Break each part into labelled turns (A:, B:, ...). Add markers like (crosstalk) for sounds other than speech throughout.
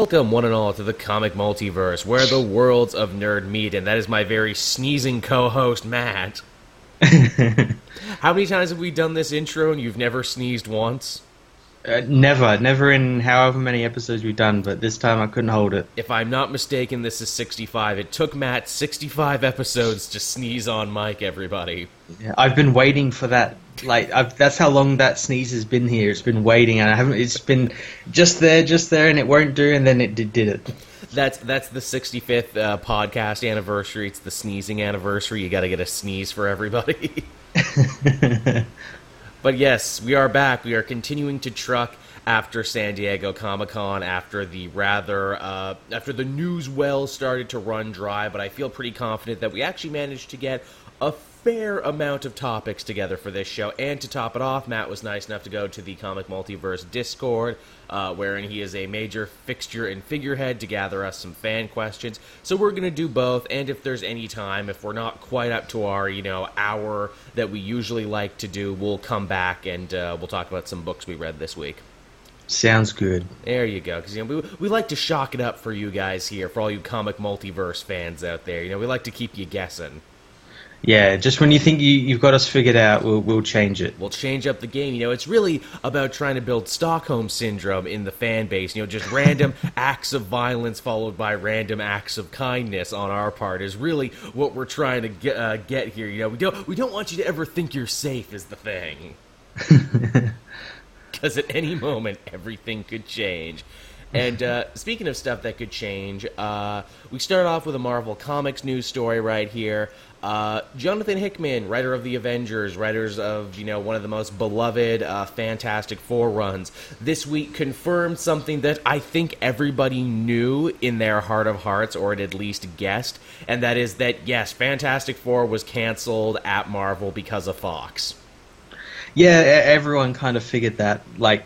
A: Welcome, one and all, to the comic multiverse, where the worlds of nerd meet, and that is my very sneezing co-host Matt. (laughs) How many times have we done this intro and you've never sneezed once?
B: Uh, never, never in however many episodes we've done, but this time I couldn't hold it.
A: If I'm not mistaken, this is 65. It took Matt 65 episodes to sneeze on Mike. Everybody.
B: Yeah, I've been waiting for that. Like I've, that's how long that sneeze has been here. It's been waiting, and I haven't. It's been just there, just there, and it won't do, and then it did, did it.
A: That's that's the 65th uh, podcast anniversary. It's the sneezing anniversary. You got to get a sneeze for everybody. (laughs) But yes, we are back. We are continuing to truck after San Diego Comic Con, after the rather uh, after the news well started to run dry. But I feel pretty confident that we actually managed to get a fair amount of topics together for this show. And to top it off, Matt was nice enough to go to the Comic Multiverse Discord, uh, wherein he is a major fixture and figurehead to gather us some fan questions. So we're going to do both. And if there's any time, if we're not quite up to our, you know, hour that we usually like to do, we'll come back and uh, we'll talk about some books we read this week.
B: Sounds good.
A: There you go. Because you know we, we like to shock it up for you guys here, for all you comic multiverse fans out there. You know we like to keep you guessing.
B: Yeah, just when you think you, you've got us figured out, we'll, we'll change it.
A: We'll change up the game. You know, it's really about trying to build Stockholm syndrome in the fan base. You know, just random (laughs) acts of violence followed by random acts of kindness on our part is really what we're trying to get, uh, get here. You know, we don't we don't want you to ever think you're safe is the thing. (laughs) Because at any moment, everything could change. And uh, speaking of stuff that could change, uh, we start off with a Marvel Comics news story right here. Uh, Jonathan Hickman, writer of the Avengers, writers of you know one of the most beloved uh, Fantastic Four runs, this week confirmed something that I think everybody knew in their heart of hearts, or had at least guessed, and that is that yes, Fantastic Four was canceled at Marvel because of Fox.
B: Yeah, everyone kind of figured that, like,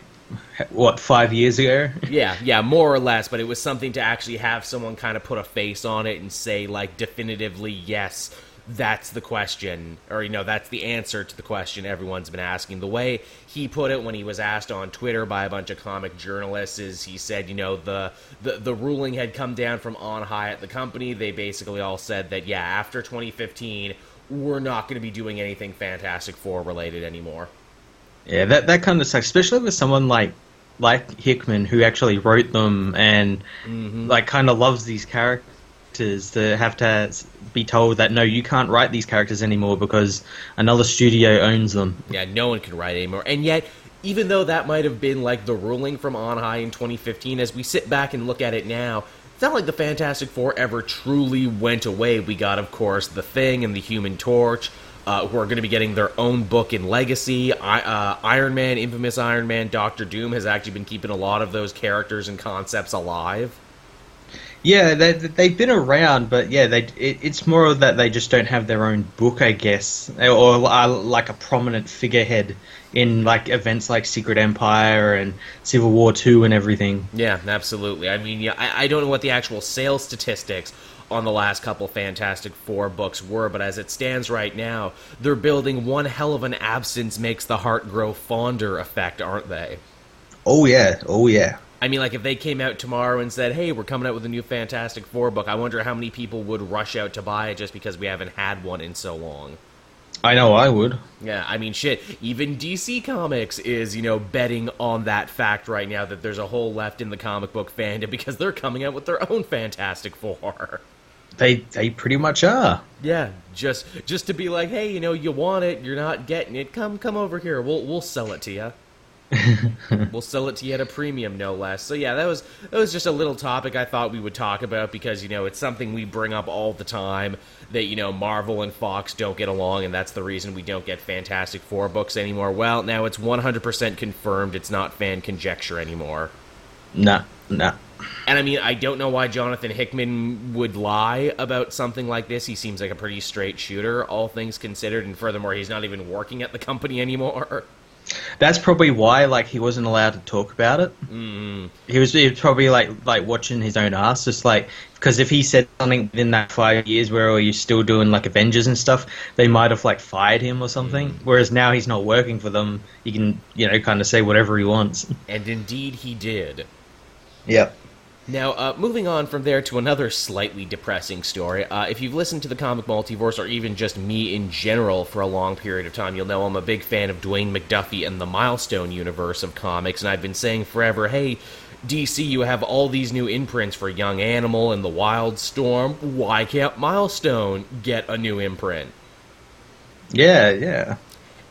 B: what, five years ago? (laughs)
A: Yeah, yeah, more or less, but it was something to actually have someone kind of put a face on it and say, like, definitively, yes, that's the question, or, you know, that's the answer to the question everyone's been asking. The way he put it when he was asked on Twitter by a bunch of comic journalists is he said, you know, the, the, the ruling had come down from on high at the company. They basically all said that, yeah, after 2015, we're not going to be doing anything Fantastic Four related anymore.
B: Yeah, that that kind of sucks, especially with someone like like Hickman who actually wrote them and mm-hmm. like kind of loves these characters to have to be told that no, you can't write these characters anymore because another studio owns them.
A: Yeah, no one can write anymore. And yet, even though that might have been like the ruling from on high in 2015, as we sit back and look at it now, it's not like the Fantastic Four ever truly went away. We got, of course, The Thing and the Human Torch, uh, who are going to be getting their own book in Legacy. I, uh, Iron Man, infamous Iron Man, Doctor Doom has actually been keeping a lot of those characters and concepts alive.
B: Yeah, they they've been around, but yeah, they it, it's more of that they just don't have their own book, I guess, or uh, like a prominent figurehead in like events like Secret Empire and Civil War Two and everything.
A: Yeah, absolutely. I mean, yeah, I, I don't know what the actual sales statistics on the last couple Fantastic Four books were, but as it stands right now, they're building one hell of an absence makes the heart grow fonder effect, aren't they?
B: Oh yeah, oh yeah.
A: I mean, like if they came out tomorrow and said, "Hey, we're coming out with a new Fantastic Four book," I wonder how many people would rush out to buy it just because we haven't had one in so long.
B: I know I would.
A: Yeah, I mean, shit. Even DC Comics is, you know, betting on that fact right now that there's a hole left in the comic book fandom because they're coming out with their own Fantastic Four.
B: They they pretty much are.
A: Yeah, just just to be like, hey, you know, you want it, you're not getting it. Come come over here. We'll we'll sell it to you. (laughs) we'll sell it to you at a premium, no less. So yeah, that was that was just a little topic I thought we would talk about because you know it's something we bring up all the time that you know Marvel and Fox don't get along, and that's the reason we don't get Fantastic Four books anymore. Well, now it's 100% confirmed. It's not fan conjecture anymore.
B: Nah, nah.
A: And I mean, I don't know why Jonathan Hickman would lie about something like this. He seems like a pretty straight shooter, all things considered, and furthermore, he's not even working at the company anymore. (laughs)
B: That's probably why like he wasn't allowed to talk about it.
A: Mm.
B: He was, he was probably like like watching his own ass, just like because if he said something within that five years where are you're still doing like Avengers and stuff, they might have like fired him or something. Whereas now he's not working for them, he can you know kind of say whatever he wants.
A: And indeed, he did.
B: Yep.
A: Now, uh, moving on from there to another slightly depressing story. Uh, if you've listened to the comic multiverse, or even just me in general for a long period of time, you'll know I'm a big fan of Dwayne McDuffie and the Milestone universe of comics, and I've been saying forever, hey, DC, you have all these new imprints for Young Animal and the Wildstorm. Why can't Milestone get a new imprint?
B: Yeah, yeah.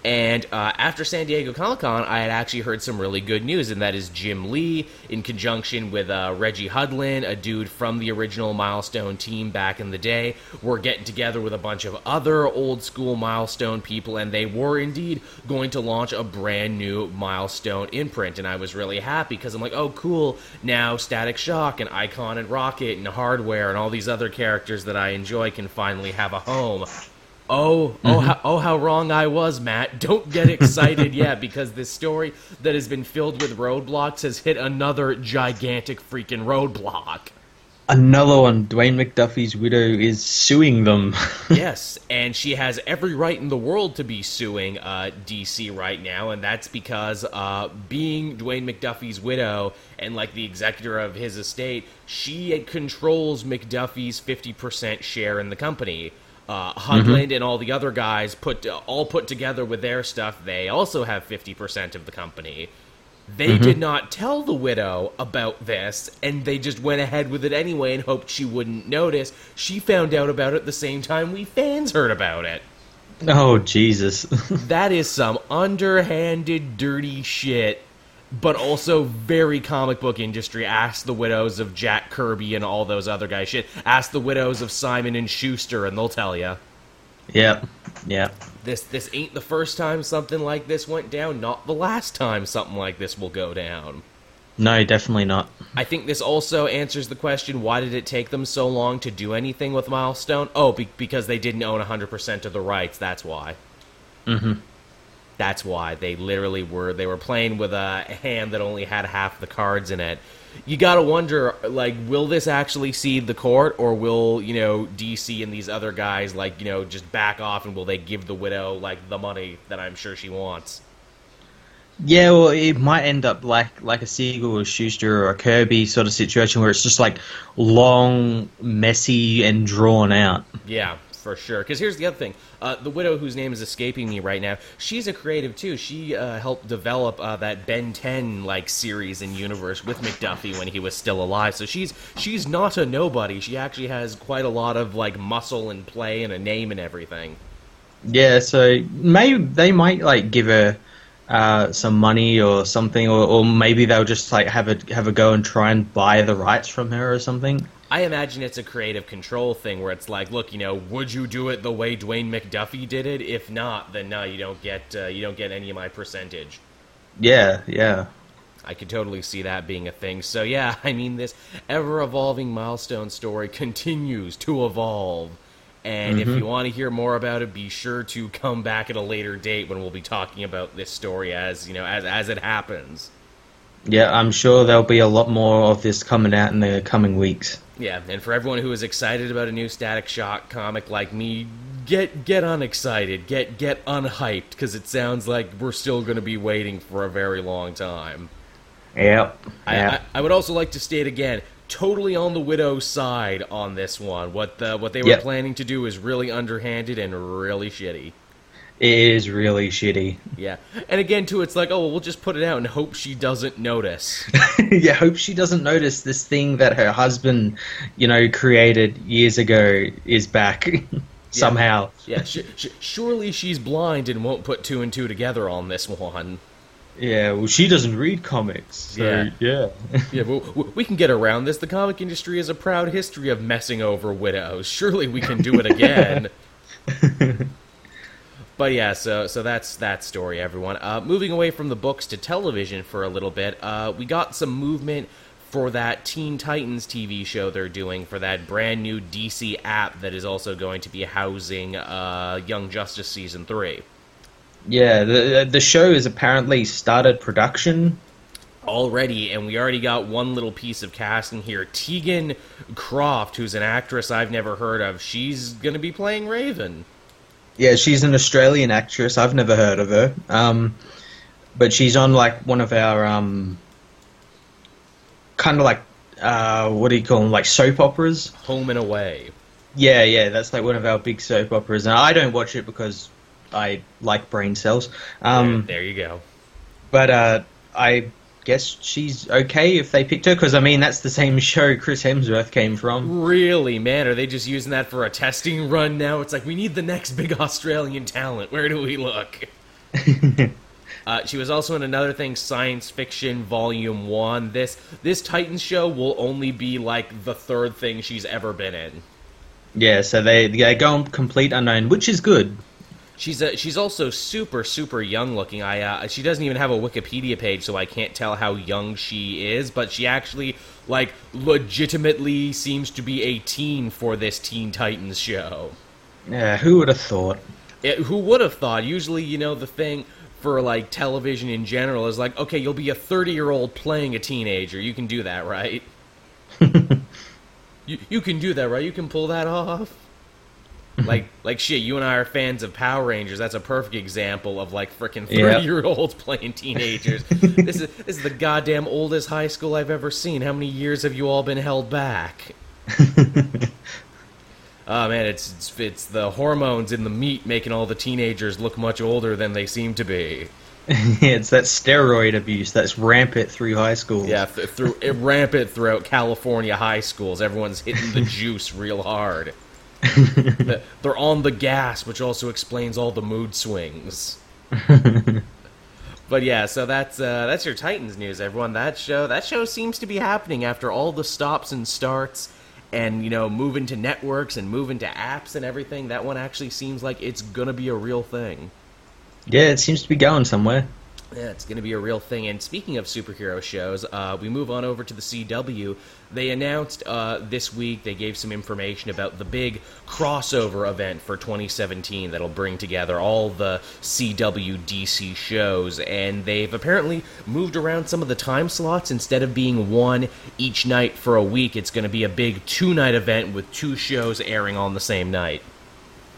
A: And uh, after San Diego Comic Con, I had actually heard some really good news, and that is Jim Lee, in conjunction with uh, Reggie Hudlin, a dude from the original Milestone team back in the day, were getting together with a bunch of other old school Milestone people, and they were indeed going to launch a brand new Milestone imprint. And I was really happy because I'm like, oh, cool, now Static Shock and Icon and Rocket and Hardware and all these other characters that I enjoy can finally have a home. Oh, oh, how, oh, how wrong I was, Matt. Don't get excited (laughs) yet because this story that has been filled with roadblocks has hit another gigantic freaking roadblock.
B: Another one. Dwayne McDuffie's widow is suing them. (laughs)
A: yes, and she has every right in the world to be suing uh, DC right now, and that's because uh, being Dwayne McDuffie's widow and like the executor of his estate, she controls McDuffie's fifty percent share in the company uh, mm-hmm. and all the other guys put uh, all put together with their stuff, they also have fifty percent of the company. They mm-hmm. did not tell the widow about this, and they just went ahead with it anyway and hoped she wouldn't notice. She found out about it the same time we fans heard about it.
B: Oh Jesus! (laughs)
A: that is some underhanded, dirty shit but also very comic book industry. Ask the widows of Jack Kirby and all those other guys. Shit. Ask the widows of Simon and Schuster, and they'll tell you.
B: Yep. Yep.
A: This this ain't the first time something like this went down. Not the last time something like this will go down.
B: No, definitely not.
A: I think this also answers the question: Why did it take them so long to do anything with Milestone? Oh, be- because they didn't own 100% of the rights. That's why.
B: Mm-hmm.
A: That's why they literally were they were playing with a hand that only had half the cards in it. You got to wonder like will this actually seed the court or will, you know, DC and these other guys like, you know, just back off and will they give the widow like the money that I'm sure she wants?
B: Yeah, well, it might end up like like a Siegel or a Shuster or a Kirby sort of situation where it's just like long, messy, and drawn out.
A: Yeah, for sure. Because here's the other thing: uh, the widow whose name is escaping me right now, she's a creative too. She uh, helped develop uh, that Ben 10 like series and universe with McDuffie when he was still alive. So she's she's not a nobody. She actually has quite a lot of like muscle and play and a name and everything.
B: Yeah, so maybe they might like give her. Uh, some money or something, or, or maybe they'll just like have a have a go and try and buy the rights from her or something.
A: I imagine it's a creative control thing where it's like, look, you know, would you do it the way Dwayne McDuffie did it? If not, then no, you don't get uh, you don't get any of my percentage.
B: Yeah, yeah.
A: I could totally see that being a thing. So yeah, (laughs) I mean, this ever evolving milestone story continues to evolve. And mm-hmm. if you want to hear more about it, be sure to come back at a later date when we'll be talking about this story as you know as as it happens.
B: Yeah, I'm sure there'll be a lot more of this coming out in the coming weeks.
A: Yeah, and for everyone who is excited about a new Static Shock comic like me, get get unexcited, get get unhyped because it sounds like we're still going to be waiting for a very long time.
B: Yep.
A: I, I, I, would also like to state again, totally on the widow's side on this one. What the, what they were yep. planning to do is really underhanded and really shitty.
B: It is really shitty.
A: Yeah, and again, too, it's like, oh, well, just put it out and hope she doesn't notice. (laughs)
B: yeah, hope she doesn't notice this thing that her husband, you know, created years ago is back (laughs) somehow.
A: Yeah, sh- sh- surely she's blind and won't put two and two together on this one.
B: Yeah, well, she doesn't read comics. So, yeah,
A: yeah, (laughs) yeah. Well, we can get around this. The comic industry has a proud history of messing over widows. Surely we can do it again. But yeah, so so that's that story, everyone. Uh, moving away from the books to television for a little bit, uh, we got some movement for that Teen Titans TV show they're doing for that brand new DC app that is also going to be housing uh, Young Justice season three.
B: Yeah, the the show has apparently started production
A: already, and we already got one little piece of casting here. Tegan Croft, who's an actress I've never heard of, she's going to be playing Raven.
B: Yeah, she's an Australian actress. I've never heard of her. Um, but she's on like one of our um, kind of like uh, what do you call them? Like soap operas.
A: Home and Away.
B: Yeah, yeah, that's like one of our big soap operas, and I don't watch it because I like brain cells. Um,
A: there, there you go.
B: But uh, I guess she's okay if they picked her because I mean that's the same (laughs) show Chris Hemsworth came from.
A: Really, man? Are they just using that for a testing run now? It's like we need the next big (laughs) Australian talent. Where do we look? (laughs) uh, she was also in another thing, Science Fiction Volume One. This this Titans show will only be like the third thing she's ever been in.
B: Yeah, so they they go on complete unknown, which is good.
A: She's a, she's also super super young looking. I uh, she doesn't even have a Wikipedia page, so I can't tell how young she is. But she actually like legitimately seems to be a teen for this Teen Titans show.
B: Yeah, who would have thought?
A: It, who would have thought? Usually, you know, the thing for like television in general is like, okay, you'll be a thirty year old playing a teenager. You can do that, right? (laughs) you you can do that, right? You can pull that off (laughs) like like shit you and i are fans of power rangers that's a perfect example of like freaking 30 yep. year olds (laughs) playing teenagers this is this is the goddamn oldest high school i've ever seen how many years have you all been held back oh (laughs) man it's, it's it's the hormones in the meat making all the teenagers look much older than they seem to be
B: it's that steroid abuse that's rampant through high schools.
A: Yeah, th- through rampant throughout California high schools. Everyone's hitting the juice real hard. (laughs) They're on the gas, which also explains all the mood swings. (laughs) but yeah, so that's uh, that's your Titans news, everyone. That show that show seems to be happening after all the stops and starts, and you know, moving to networks and moving to apps and everything. That one actually seems like it's gonna be a real thing.
B: Yeah, it seems to be going somewhere.
A: Yeah, it's going to be a real thing. And speaking of superhero shows, uh, we move on over to the CW. They announced uh, this week, they gave some information about the big crossover event for 2017 that'll bring together all the CW DC shows. And they've apparently moved around some of the time slots. Instead of being one each night for a week, it's going to be a big two night event with two shows airing on the same night.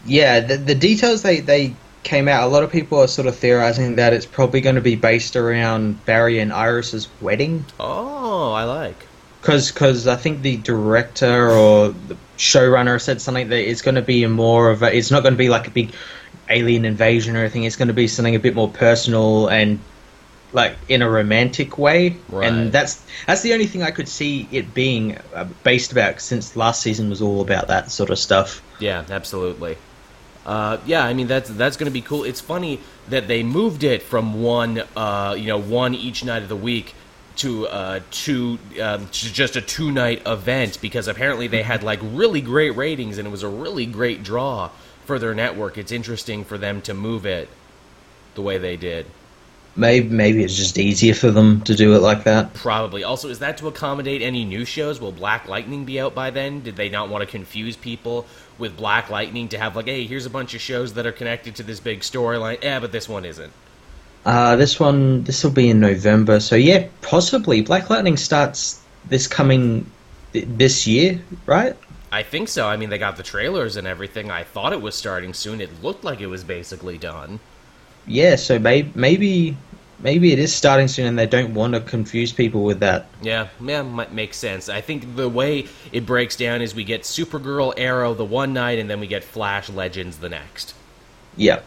B: Yeah, the, the details they, they came out, a lot of people are sort of theorizing that it's probably going to be based around Barry and Iris's wedding.
A: Oh, I like.
B: Because cause I think the director or the showrunner said something that it's going to be more of a. It's not going to be like a big alien invasion or anything. It's going to be something a bit more personal and like in a romantic way. Right. And that's that's the only thing I could see it being uh, based about since last season was all about that sort of stuff.
A: Yeah, absolutely uh, yeah, I mean that's that's going to be cool. It's funny that they moved it from one, uh, you know, one each night of the week to uh, two, um, to just a two night event because apparently they had like really great ratings and it was a really great draw for their network. It's interesting for them to move it the way they did.
B: Maybe maybe it's just easier for them to do it like that.
A: Probably. Also, is that to accommodate any new shows? Will Black Lightning be out by then? Did they not want to confuse people with Black Lightning to have like, hey, here's a bunch of shows that are connected to this big storyline. Yeah, but this one isn't.
B: Uh, this one, this will be in November. So yeah, possibly Black Lightning starts this coming this year, right?
A: I think so. I mean, they got the trailers and everything. I thought it was starting soon. It looked like it was basically done.
B: Yeah, so maybe maybe maybe it is starting soon and they don't want to confuse people with that.
A: Yeah, yeah, might make sense. I think the way it breaks down is we get Supergirl Arrow the one night and then we get Flash Legends the next.
B: Yep.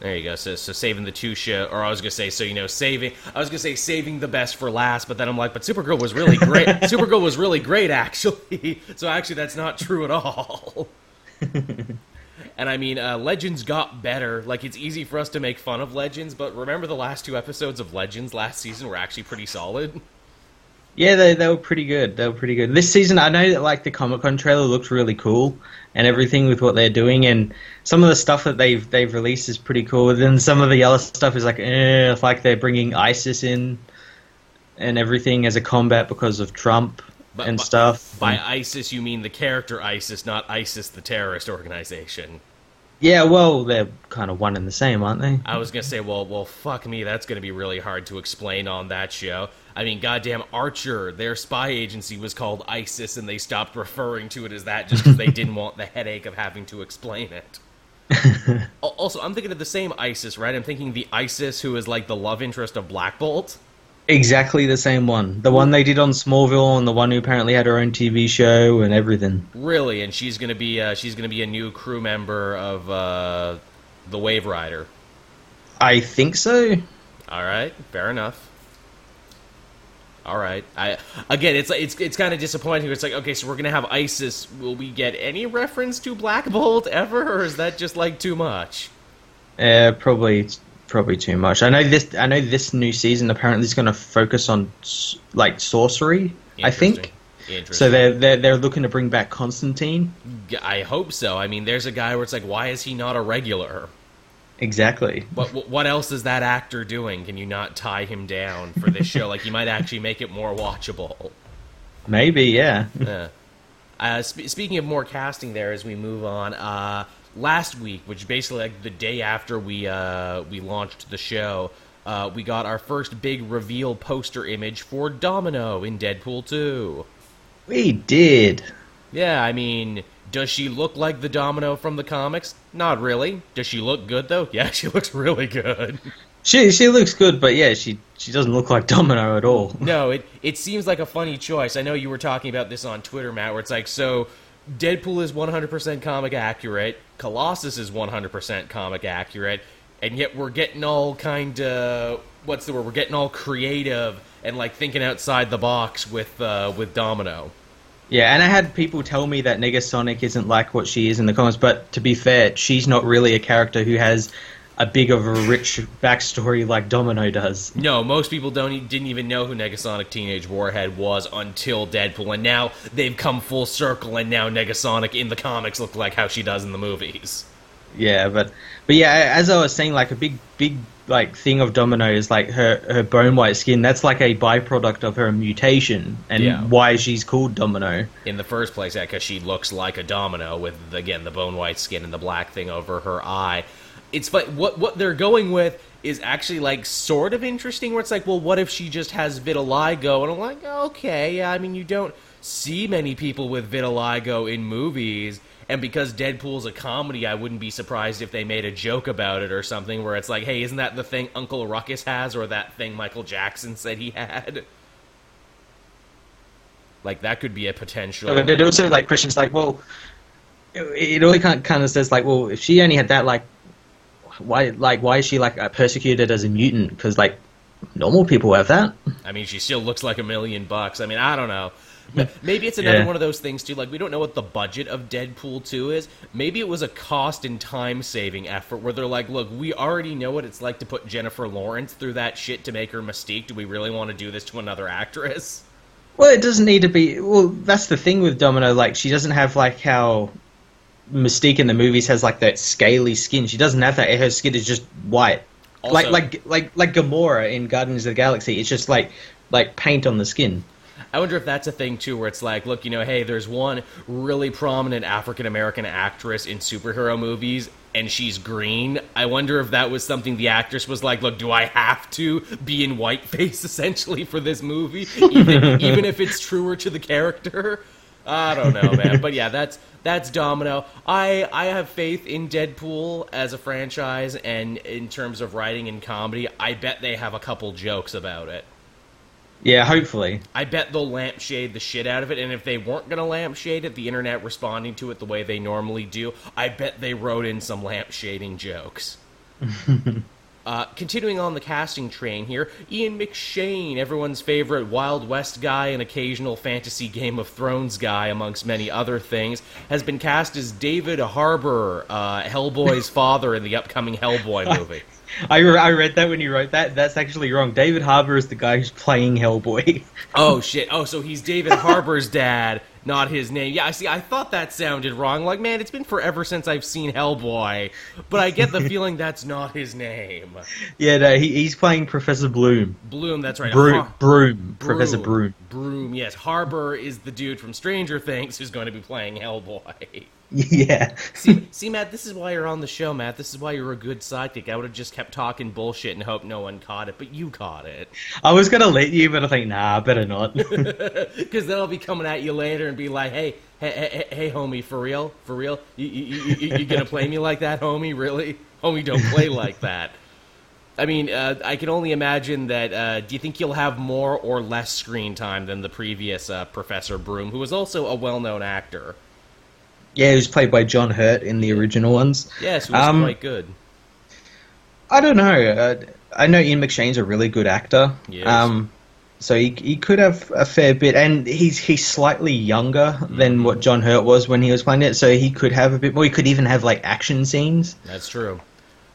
A: There you go. So, so saving the two show, or I was gonna say, so you know, saving. I was gonna say saving the best for last, but then I'm like, but Supergirl was really great. (laughs) Supergirl was really great, actually. (laughs) So actually, that's not true at all. (laughs) And I mean, uh, Legends got better. Like, it's easy for us to make fun of Legends, but remember the last two episodes of Legends last season were actually pretty solid?
B: Yeah, they, they were pretty good. They were pretty good. This season, I know that, like, the Comic Con trailer looked really cool and everything with what they're doing, and some of the stuff that they've they've released is pretty cool. Then some of the other stuff is like, eh, it's like they're bringing ISIS in and everything as a combat because of Trump and stuff.
A: By ISIS, you mean the character ISIS, not ISIS, the terrorist organization.
B: Yeah, well, they're kind of one and the same, aren't they?
A: I was gonna say, well, well, fuck me, that's gonna be really hard to explain on that show. I mean, goddamn, Archer, their spy agency was called ISIS, and they stopped referring to it as that just because they didn't want the headache of having to explain it. (laughs) also, I'm thinking of the same ISIS, right? I'm thinking the ISIS who is like the love interest of Black Bolt.
B: Exactly the same one. The one they did on Smallville, and the one who apparently had her own TV show and everything.
A: Really, and she's gonna be uh, she's gonna be a new crew member of uh, the Waverider.
B: I think so.
A: All right, fair enough. All right, I again, it's it's it's kind of disappointing. It's like okay, so we're gonna have Isis. Will we get any reference to Black Bolt ever, or is that just like too much?
B: Uh, probably probably too much. I know this. I know this new season apparently is going to focus on like sorcery. I think.
A: Interesting.
B: So they're, they're they're looking to bring back Constantine.
A: I hope so. I mean, there's a guy where it's like, why is he not a regular?
B: Exactly.
A: What what- what else is that actor doing? Can you not tie him down for this show? like, you might actually make it more watchable.
B: Maybe, yeah.
A: Yeah. Uh, sp- speaking of more casting, there as we move on, uh, last week, which basically like the day after we uh, we launched the show, uh, we got our first big reveal poster image for Domino in Deadpool two.
B: We did.
A: Yeah, I mean, does she look like the Domino from the comics? Not really. Does she look good though? (laughs) Yeah, she looks really good.
B: She she looks good, but yeah, she she doesn't look like Domino at all. (laughs)
A: No, it it seems like a funny choice. I know you were talking about this on Twitter, Matt, where it's like, so Deadpool is 100% comic accurate, Colossus is 100% comic accurate, and yet we're getting all kind of what's the word? We're getting all creative and like thinking outside the box with uh, with Domino.
B: Yeah, and I had people tell me that Negasonic isn't like what she is in the comics, but to be fair, she's not really a character who has a big of a rich backstory like Domino does.
A: No, most people don't didn't even know who Negasonic Teenage Warhead was until Deadpool, and now they've come full circle, and now Negasonic in the comics look like how she does in the movies.
B: Yeah, but but yeah, as I was saying, like a big big like thing of Domino is like her her bone white skin. That's like a byproduct of her mutation, and
A: Yeah.
B: why she's called Domino.
A: in the first place, yeah, because she looks like a domino with again the bone white skin and the black thing over her eye. It's but what what they're going with is actually like sort of interesting. Where it's like, well, what if she just has vitiligo? And I'm like, okay, yeah. I mean, you don't see many people with vitiligo in movies. And because Deadpool's a comedy, I wouldn't be surprised if they made a joke about it or something where it's like, hey, isn't that the thing Uncle Ruckus has or that thing Michael Jackson said he had? Like, that could be a potential.
B: It also like questions like, well, it, only kind of says like, well, if she only had that, like, why like why is she like uh, persecuted as a mutant? Because like normal people have that.
A: I mean, she still looks like a million bucks. I mean, I don't know. Maybe it's another
B: Yeah.
A: one of those things too. Like we don't know what the budget of Deadpool two is. Maybe it was a cost and time saving effort where they're like, look, we already know what it's like to put Jennifer Lawrence through that shit to make her Mystique. Do we really want to do this to another actress?
B: Well, it doesn't need to be. Well, that's the thing with Domino. Like, she doesn't have like how Mystique in the movies has like that scaly skin. She doesn't have that. Her skin is just white.
A: Also-
B: like like like like Gamora in Guardians of the Galaxy. It's just like like paint on the skin.
A: I wonder if that's a thing too, where it's like, look, you know, hey, there's one really prominent African American actress in superhero movies, and she's green. I wonder if that was something the actress was like, look, do I have to be in whiteface (laughs) essentially for this movie, even, (laughs) even if it's truer to the character? I don't know, man. But yeah, that's that's Domino. I I have faith in Deadpool as a franchise, and in terms of writing and comedy, I bet they have a couple jokes about it.
B: Yeah, hopefully.
A: I bet they'll lampshade the shit out of it, and if they weren't gonna lampshade it, the internet responding to it the way they normally do, I bet they wrote in some lampshading jokes. (laughs) uh, continuing on the casting train here, Ian McShane, everyone's favorite Wild West guy and occasional fantasy Game of Thrones guy, amongst many other things, has been cast as David Harbour, uh, Hellboy's (laughs) father in the upcoming Hellboy movie. (laughs)
B: I, I read that when you wrote that. That's actually wrong. David Harbour is the guy who's playing Hellboy.
A: Oh shit! Oh, so he's David (laughs) Harbour's dad, not his name. Yeah, I see. I thought that sounded wrong. Like, man, it's been forever since I've seen Hellboy, but I get the (laughs) feeling that's not his name.
B: yeah, no, he, he's playing Professor Bloom.
A: Bloom. That's right.
B: Broom,
A: Har-
B: Broom, Professor Broom.
A: Broom. Yes, Harbour is the dude from Stranger Things who's going to be playing Hellboy. (laughs)
B: Yeah.
A: see, see, Matt, this is why you're on the show, Matt. This is why you're a good sidekick. I would have just kept talking bullshit and hoped no one caught it, but you caught it.
B: I was gonna let you, but I think nah, better not. (laughs) (laughs)
A: Because then I'll be coming at you later and be like, hey, hey, hey, hey homie, for real? For real? You, you, you, you, you gonna play me like that, homie? Really? Homie, don't play like that. I mean, uh, I can only imagine that. Uh, do you think you'll have more or less screen time than the previous uh, Professor Broom, who was also a well-known actor?
B: Yeah, he was played by John Hurt in the original ones.
A: Yes, he was
B: Um,
A: quite good.
B: I don't know. Uh, I know Ian McShane's a really good actor.
A: Yes.
B: Um, so he he could have a fair bit, and he's he's slightly younger than what John Hurt was when he was playing it. So he could have a bit more. He could even have like action scenes.
A: That's true.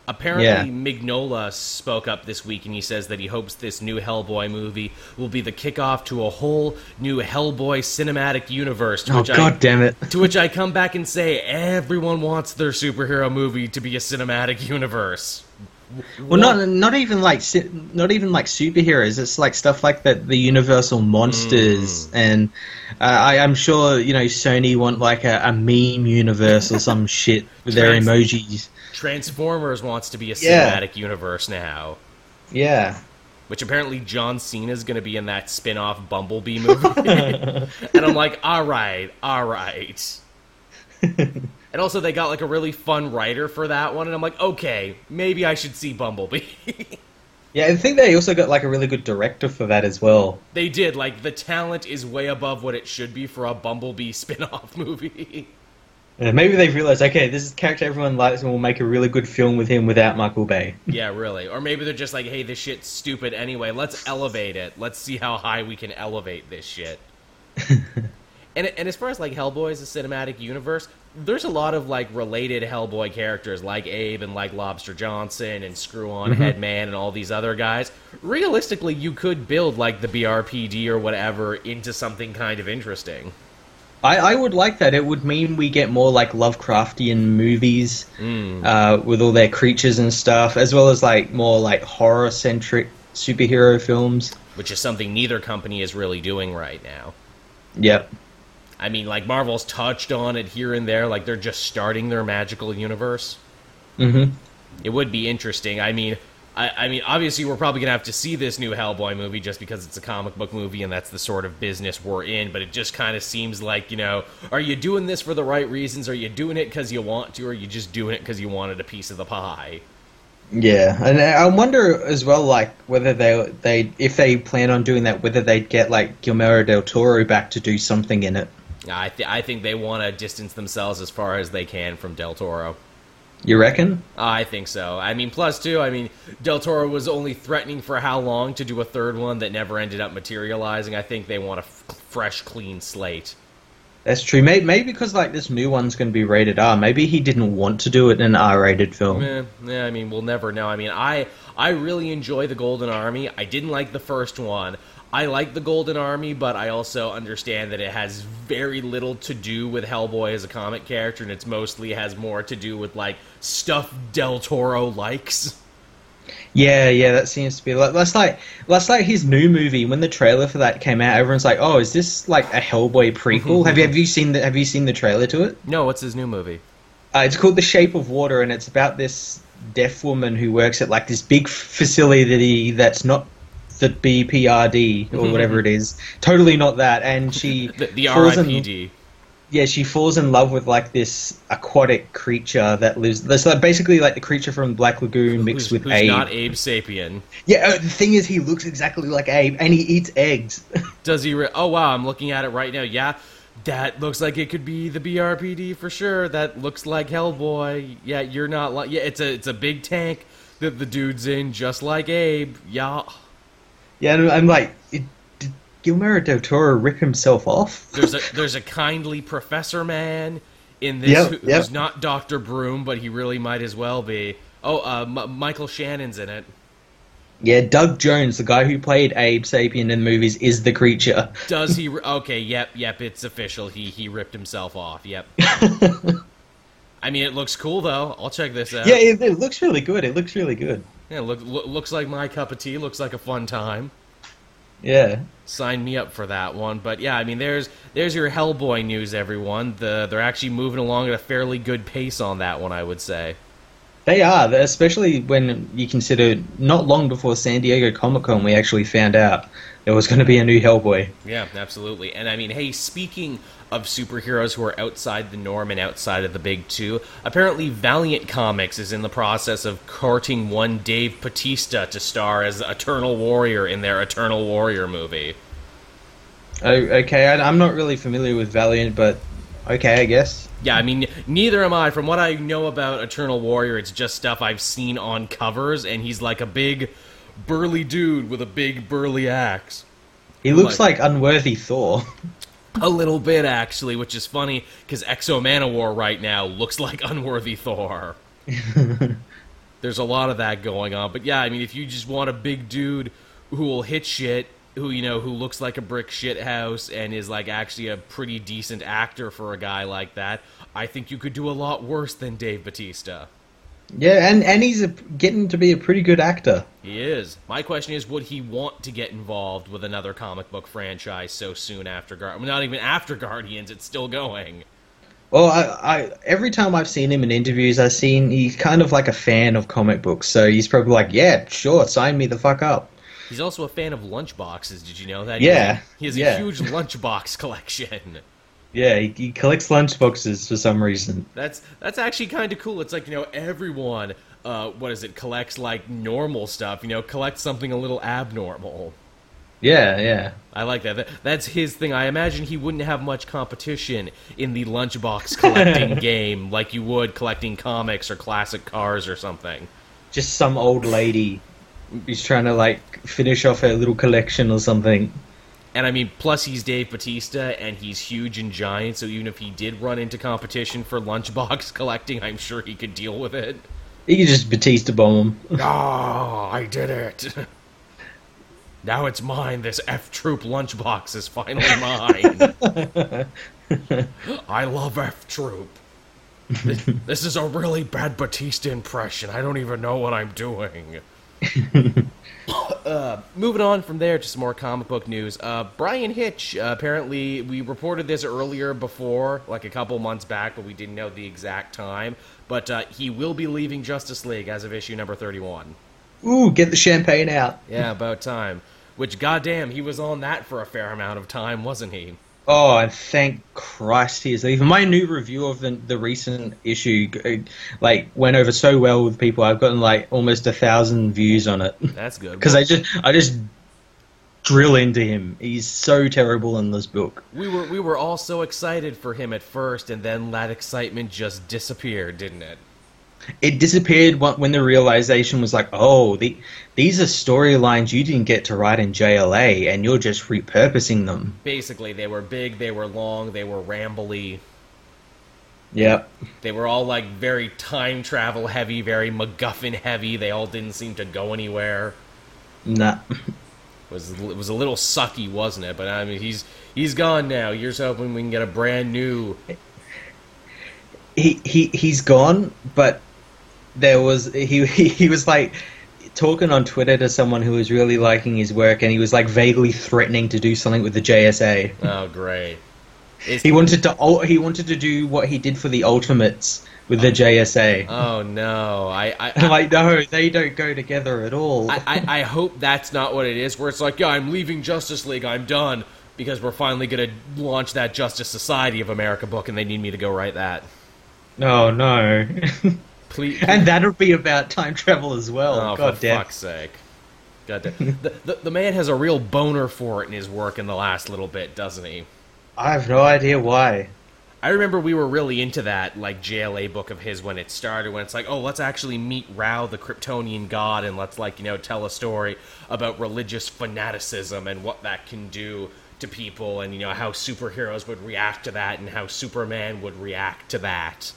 A: Apparently,
B: Yeah.
A: Mignola spoke up this week and he says that he hopes this new Hellboy movie will be the kickoff to a whole new Hellboy cinematic universe. To
B: Oh
A: which I,
B: damn it!
A: To which I come back and say, everyone wants their superhero movie to be a cinematic universe.
B: Well, not not even like not even like superheroes. It's like stuff like the the Universal monsters, and uh, I, I'm sure you know Sony want like a, a meme universe or some (laughs) shit with their emojis.
A: Transformers wants to be a
B: Yeah.
A: cinematic universe now.
B: Yeah,
A: Which apparently John Cena's going to be in that spin off Bumblebee movie. (laughs) and I'm like, alright, alright. (laughs) and also, they got like a really fun writer for that one, and I'm like, okay, maybe I should see Bumblebee. (laughs)
B: yeah. I think they also got like a really good director for that as well.
A: they did, like, the talent is way above what it should be for a Bumblebee spin off movie.
B: Yeah, maybe they've realized, okay, this is a character everyone likes, and we'll make a really good film with him without Michael Bay.
A: yeah, really. Or maybe they're just like, hey, this shit's stupid anyway, let's elevate it. Let's see how high we can elevate this shit. (laughs) And, and as far as like Hellboy Hellboy's a cinematic universe, there's a lot of like related Hellboy characters like Abe and like Lobster Johnson and Screw On mm-hmm. Headman and all these other guys. Realistically, you could build like the BRPD or whatever into something kind of interesting.
B: I, I would like that. It would mean we get more like Lovecraftian movies uh, with all their creatures and stuff, as well as like more like horror centric superhero films.
A: Which is something neither company is really doing right now.
B: Yep.
A: I mean, like Marvel's touched on it here and there, like they're just starting their magical universe.
B: hmm
A: It would be interesting. I mean, I, I mean, obviously, we're probably gonna have to see this new Hellboy movie just because it's a comic book movie and that's the sort of business we're in. But it just kind of seems like, you know, are you doing this for the right reasons? Are you doing it because you want to, or are you just doing it because you wanted a piece of the pie?
B: Yeah, and I wonder as well, like whether they they if they plan on doing that, whether they'd get like Guillermo del Toro back to do something in it.
A: I, th- I think they want to distance themselves as far as they can from Del Toro.
B: You reckon?
A: I think so. I mean, plus two. I mean, Del Toro was only threatening for how long to do a third one that never ended up materializing. I think they want a f- fresh, clean slate.
B: That's true. Maybe, maybe because like this new one's going to be rated R. Maybe he didn't want to do it in an R-rated film.
A: Eh, yeah, I mean, we'll never know. I mean, I I really enjoy the Golden Army. I didn't like the first one. I like the Golden Army, but I also understand that it has very little to do with Hellboy as a comic character, and it's mostly has more to do with like stuff Del Toro likes.
B: Yeah, yeah, that seems to be like that's like that's like his new movie. When the trailer for that came out, everyone's like, "Oh, is this like a Hellboy prequel?" (laughs) have you have you seen the Have you seen the trailer to it?
A: No, what's his new movie?
B: Uh, it's called The Shape of Water, and it's about this deaf woman who works at like this big facility that's not the BPRD or whatever it is. Totally not that, and she (laughs)
A: The, the
B: falls in-
A: RIPD.
B: yeah, she falls in love with like this aquatic creature that lives. That's like basically like the creature from Black Lagoon mixed
A: Who's,
B: with
A: who's
B: Abe.
A: not Abe Sapien?
B: Yeah, uh, the thing is, he looks exactly like Abe, and he eats eggs. (laughs)
A: Does he? Re- oh wow, I'm looking at it right now. Yeah, that looks like it could be the BRPD for sure. That looks like Hellboy. Yeah, you're not like. Yeah, it's a it's a big tank that the dude's in, just like Abe. Yeah.
B: Yeah, I'm like, it, did Guillermo del Toro rip himself off?
A: There's a there's a kindly Professor Man in this
B: Yep,
A: who,
B: yep.
A: who's not Doctor Broom, but he really might as well be. Oh, uh, M- Michael Shannon's in it.
B: Yeah, Doug Jones, the guy who played Abe Sapien in movies, is the creature.
A: Does he? Re- okay, yep, yep. It's official. He he ripped himself off. Yep. (laughs) I mean, it looks cool though. I'll check this out.
B: Yeah, it, it looks really good. It looks really good.
A: Yeah, look, look, looks like my cup of tea. Looks like a fun time.
B: Yeah.
A: Sign me up for that one. But yeah, I mean, there's there's your Hellboy news, everyone. The they're actually moving along at a fairly good pace on that one, I would say.
B: They are, especially when you consider not long before San Diego Comic Con, we actually found out there was going to be a new Hellboy.
A: Yeah, absolutely. And I mean, hey, speaking of superheroes who are outside the norm and outside of the big two. Apparently, Valiant Comics is in the process of courting one Dave Batista to star as Eternal Warrior in their Eternal Warrior movie.
B: Okay, I, I'm not really familiar with Valiant, but okay, I guess.
A: Yeah, I mean, neither am I. From what I know about Eternal Warrior, it's just stuff I've seen on covers, and he's like a big, burly dude with a big, burly axe.
B: He looks like, like unworthy Thor. (laughs)
A: A little bit, actually, which is funny because X-O Manowar right now looks like unworthy Thor. (laughs) There's a lot of that going on, but yeah, I mean, if you just want a big dude who will hit shit, who you know, who looks like a brick shit house and is like actually a pretty decent actor for a guy like that, I think you could do a lot worse than Dave Batista.
B: Yeah, and and he's a, getting to be a pretty good actor.
A: He is. My question is, would he want to get involved with another comic book franchise so soon after Guardians? Well, not even after Guardians, it's still going.
B: Well, I, I every time I've seen him in interviews, I've seen he's kind of like a fan of comic books, so he's probably like, "Yeah, sure, sign me the fuck up."
A: He's also a fan of lunchboxes. Did you know that?
B: Yeah,
A: he has a
B: yeah.
A: huge lunchbox collection.
B: Yeah, he, he collects lunchboxes for some reason.
A: That's that's actually kind of cool. It's like you know everyone, uh, what is it? Collects like normal stuff. You know, collects something a little abnormal.
B: Yeah, yeah.
A: I like that. that. That's his thing. I imagine he wouldn't have much competition in the lunchbox collecting (laughs) game like you would collecting comics or classic cars or something.
B: Just some old lady who's trying to like finish off her little collection or something.
A: And I mean, plus he's Dave Batista, and he's huge and giant. So even if he did run into competition for lunchbox (laughs) collecting, I'm sure he could deal with it.
B: He could just Batista bomb him.
A: oh, (laughs) I did it! (laughs) now it's mine. This F Troop lunchbox is finally mine. I love F Troop. This, this is a really bad Batista impression. I don't even know what I'm doing. (laughs) uh, moving on from there to some more comic book news. Uh, Bryan Hitch, uh, apparently, we reported this earlier before, like a couple months back, but we didn't know the exact time. But uh, he will be leaving Justice League as of issue number 31.
B: Ooh, get the champagne out.
A: Yeah, about time. Which, goddamn, he was on that for a fair amount of time, wasn't he?
B: Oh, and thank Christ he is leaving. My new review of the the recent issue, like, went over so well with people. I've gotten like almost a thousand views on it.
A: That's good. (laughs)
B: Because I just I just drill into him. He's so terrible in this book.
A: We were we were all so excited for him at first, and then that excitement just disappeared, didn't it?
B: It disappeared when the realization was like, oh, the, these are storylines you didn't get to write in JLA, and you're just repurposing them.
A: Basically, they were big, they were long, they were rambly.
B: Yep.
A: They were all like very time travel heavy, very MacGuffin heavy. They all didn't seem to go anywhere.
B: Nah.
A: It was it was a little sucky, wasn't it? But I mean, he's he's gone now. Here's hoping we can get a brand new.
B: He he he's gone, but there was he (laughs) he was like talking on Twitter to someone who was really liking his work, and he was like vaguely threatening to do something with the JSA.
A: Oh, great!
B: He wanted to he wanted to do what he did for the Ultimates with the JSA.
A: Oh no! I, I,
B: am (laughs) like, no, they don't go together at all.
A: I, I, I hope that's not what it is. Where it's like, yeah, I'm leaving Justice League. I'm done because we're finally going to launch that Justice Society of America book, and they need me to go write that.
B: Oh, no, no. (laughs)
A: Please.
B: And that'll be about time travel as well.
A: Oh,
B: God
A: for
B: damn.
A: fuck's sake. God damn. the, the, the man has a real boner for it in his work in the last little bit, doesn't he?
B: I have no idea why.
A: I remember we were really into that like JLA book of his when it started when it's like, oh, let's actually meet Rao the Kryptonian god and let's like, you know, tell a story about religious fanaticism and what that can do to people and you know how superheroes would react to that and how Superman would react to that.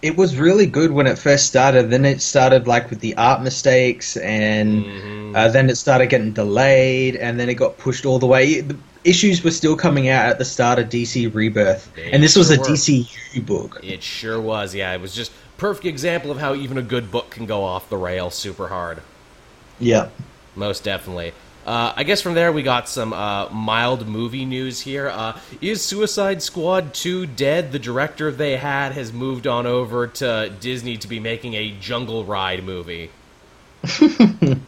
B: It was really good when it first started. Then it started like with the art mistakes, and
A: Mhm.
B: uh, then it started getting delayed, and then it got pushed all the way. The issues were still coming out at the start of DC Rebirth,
A: They
B: and this was a
A: sure were.
B: DCU book.
A: It sure was, yeah. It was just perfect example of how even a good book can go off the rail super hard.
B: Yeah.
A: Most definitely. Uh, I guess from there we got some uh, mild movie news here. Uh, is Suicide Squad 2 dead? The director they had has moved on over to Disney to be making a Jungle Ride movie. (laughs)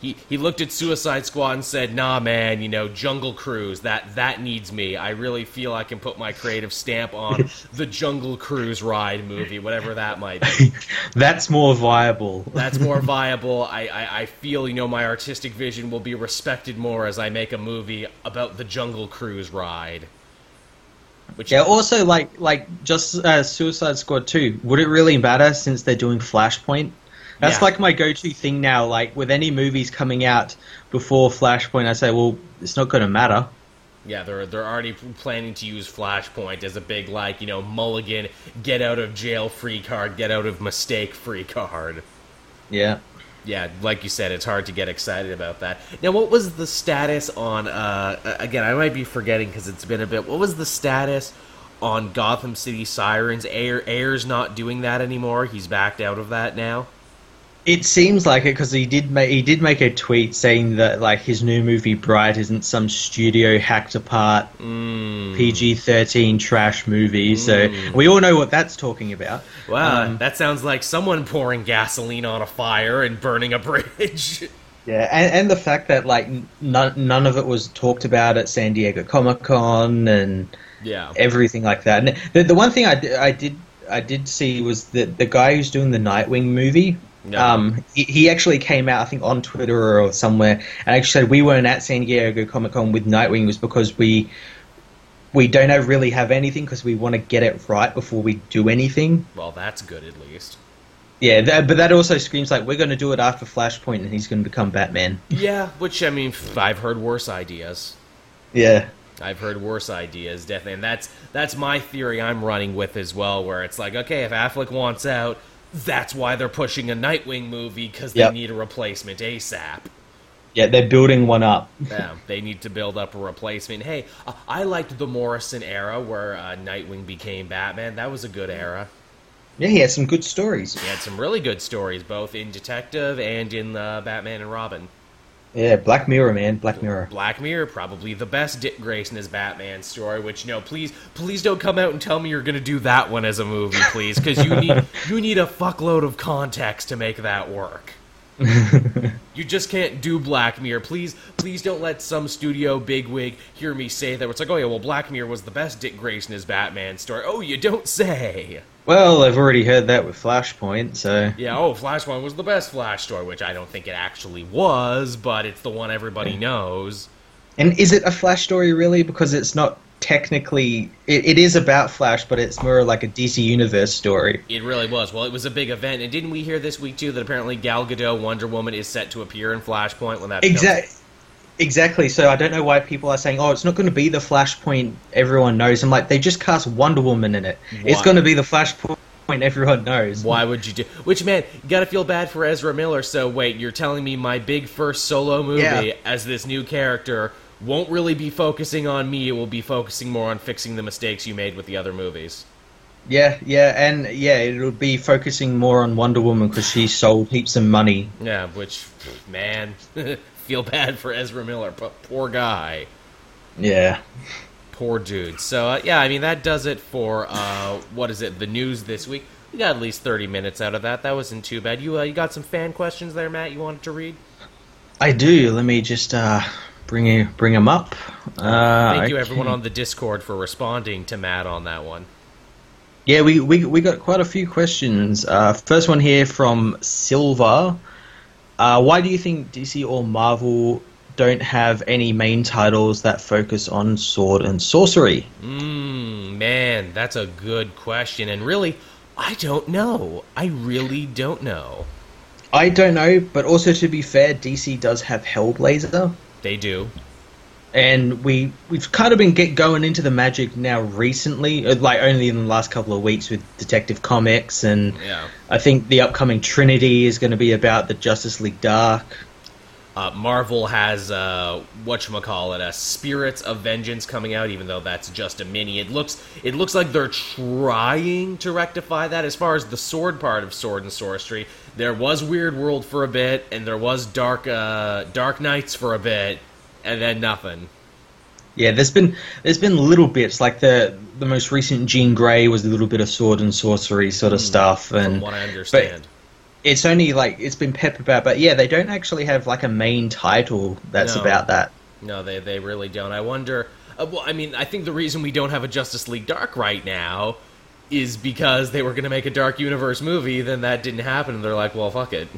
A: he he looked at Suicide Squad and said, "Nah, man, you know, Jungle Cruise that that needs me. I really feel I can put my creative stamp on (laughs) the Jungle Cruise ride movie, whatever that might be. (laughs)
B: That's more viable. (laughs)
A: That's more viable. I, I I feel you know my artistic vision will be respected more as I make a movie about the Jungle Cruise ride." Which
B: Yeah. Also, like like just uh, Suicide Squad two. Would it really matter since they're doing Flashpoint? That's
A: Yeah.
B: like my go-to thing now. Like with any movies coming out before Flashpoint, I say, well, it's not going to matter.
A: Yeah, they're they're already planning to use Flashpoint as a big like you know mulligan, get out of jail free card, get out of mistake free card.
B: Yeah.
A: Yeah, like you said, it's hard to get excited about that. Now, what was the status on? Uh, again, I might be forgetting because it's been a bit. What was the status on Gotham City Sirens? Ayer Ayer's not doing that anymore. He's backed out of that now.
B: It seems like it because he did make he did make a tweet saying that like his new movie Bright isn't some studio hacked apart
A: Mm.
B: PG thirteen trash movie. So we all know what that's talking about.
A: Wow,
B: Um,
A: that sounds like someone pouring gasoline on a fire and burning a bridge. (laughs)
B: Yeah, and, and the fact that like none none of it was talked about at San Diego Comic Con and
A: yeah.
B: everything like that. And the, the one thing I, I did I did see was that the guy who's doing the Nightwing movie. Um, he, he actually came out, I think, on Twitter or somewhere, and actually said we weren't at San Diego Comic Con with Nightwing was because we we don't have, really have anything because we want to get it right before we do anything.
A: Well, that's good at least.
B: Yeah, that, but that also screams like we're going to do it after Flashpoint, and he's going to become Batman.
A: Yeah, which I mean, I've heard worse ideas.
B: Yeah.
A: I've heard worse ideas, definitely, and that's that's my theory I'm running with as well. Where it's like, okay, if Affleck wants out, that's why they're pushing a Nightwing movie because they
B: Yep.
A: need a replacement ASAP.
B: Yeah, they're building one up. (laughs)
A: Yeah, they need to build up a replacement. Hey, I liked the Morrison era where uh, Nightwing became Batman. That was a good era.
B: Yeah, he has some good stories.
A: He had some really good stories, both in Detective and in uh, Batman and Robin.
B: Yeah, Black Mirror, man, Black Mirror.
A: Black Mirror, probably the best Dick Grayson as Batman story. Which no, please, please don't come out and tell me you're going to do that one as a movie, please, because you need (laughs) you need a fuckload of context to make that work. You just can't do Black Mirror. Please, please don't let some studio bigwig hear me say that. It's like, oh yeah, well, Black Mirror was the best Dick Grayson as Batman story. Oh, you don't say.
B: Well, I've already heard that with Flashpoint, so
A: Yeah, oh, Flashpoint was the best Flash story, which I don't think it actually was, but it's the one everybody knows.
B: And is it a Flash story really? Because it's not technically. It, it is about Flash, but it's more like a DC Universe story.
A: It really was. Well, it was a big event, and didn't we hear this week too that apparently Gal Gadot, Wonder Woman, is set to appear in Flashpoint when that
B: Exactly. Exactly. So I don't know why people are saying, "Oh, it's not going to be the Flashpoint everyone knows." I'm like, they just cast Wonder Woman in it. It's going to be the Flashpoint everyone knows.
A: Why would you do? Which man, you got to feel bad for Ezra Miller. So wait, you're telling me my big first solo movie
B: Yeah.
A: as this new character won't really be focusing on me. It will be focusing more on fixing the mistakes you made with the other movies.
B: Yeah, yeah, and yeah, it'll be focusing more on Wonder Woman because she sold heaps of money.
A: Yeah, which man, (laughs) feel bad for Ezra Miller. P- poor guy.
B: Yeah.
A: Poor dude. So uh, yeah, I mean that does it for uh, what is it? The news this week. We got at least thirty minutes out of that. That wasn't too bad. You uh, you got some fan questions there, Matt? You wanted to read?
B: I do. Let me just uh, bring you, bring them up. Uh,
A: Thank you everyone on the Discord for responding to Matt on that one.
B: Yeah, we, we we got quite a few questions. Uh, first one here from Silva. Uh, why do you think DC or Marvel don't have any main titles that focus on sword and sorcery?
A: Mmm, man, that's a good question. And really, I don't know. I really don't know.
B: I don't know, but also to be fair, DC does have Hellblazer,
A: They do.
B: and we we've kind of been get going into the magic now recently, uh, like only in the last couple of weeks with Detective Comics, and
A: Yeah.
B: I think the upcoming Trinity is going to be about the Justice League Dark.
A: Uh, Marvel has uh, it a Spirits of Vengeance coming out, even though that's just a mini. It looks it looks like they're trying to rectify that. As far as the sword part of Sword and Sorcery, there was Weird World for a bit, and there was Dark uh, Dark Knights for a bit, and then nothing.
B: Yeah, there's been there's been little bits like the the most recent Jean Grey was a little bit of sword and sorcery sort of stuff,
A: Hmm. From
B: and
A: what I understand.
B: It's only like it's been peppered about, but yeah, they don't actually have like a main title that's
A: No.
B: about that.
A: No, they they really don't. I wonder. Uh, well, I mean, I think the reason we don't have a Justice League Dark right now is because they were going to make a Dark Universe movie, then that didn't happen, and they're like, well, fuck it.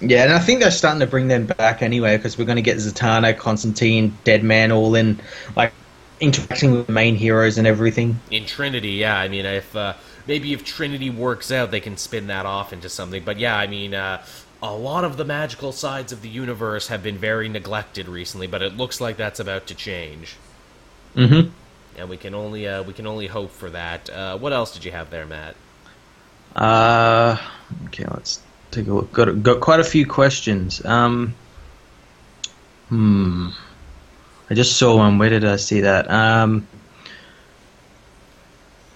B: Yeah, and I think they're starting to bring them back anyway because we're going to get Zatanna, Constantine, Deadman all in, like interacting with the main heroes and everything.
A: In Trinity, yeah. I mean, if uh, maybe if Trinity works out, they can spin that off into something. But yeah, I mean, uh, a lot of the magical sides of the universe have been very neglected recently, but it looks like that's about to change.
B: Mm-hmm.
A: and we can only uh, we can only hope for that. Uh, what else did you have there, Matt?
B: Uh, okay, let's take a look. Got got quite a few questions. Um, hmm. I just saw one. Where did I see that? Um,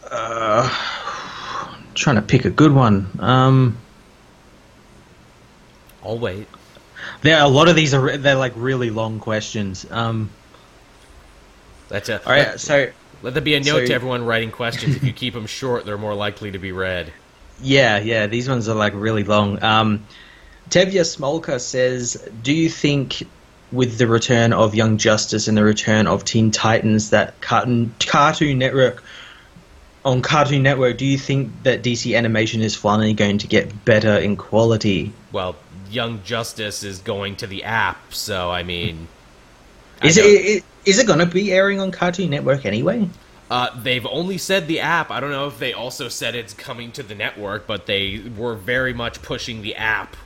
B: uh, trying to pick a good one. Um,
A: I'll wait.
B: there are a lot of these are they're like really long questions. Um,
A: That's a,
B: all right,
A: let,
B: so
A: let there be a note
B: so-
A: to everyone writing questions. if you keep them short, they're more likely to be read.
B: Yeah, yeah, these ones are like really long. Um, Tevya Smolka says, "Do you think, with the return of Young Justice and the return of Teen Titans, that Cartoon Cartoon Network on Cartoon Network, do you think that DC animation is finally going to get better in quality?
A: Well, Young Justice is going to the app, so I mean,
B: Is
A: don't-
B: it is it going to be airing on Cartoon Network anyway?
A: Uh, they've only said the app. I don't know if they also said it's coming to the network, but they were very much pushing the app.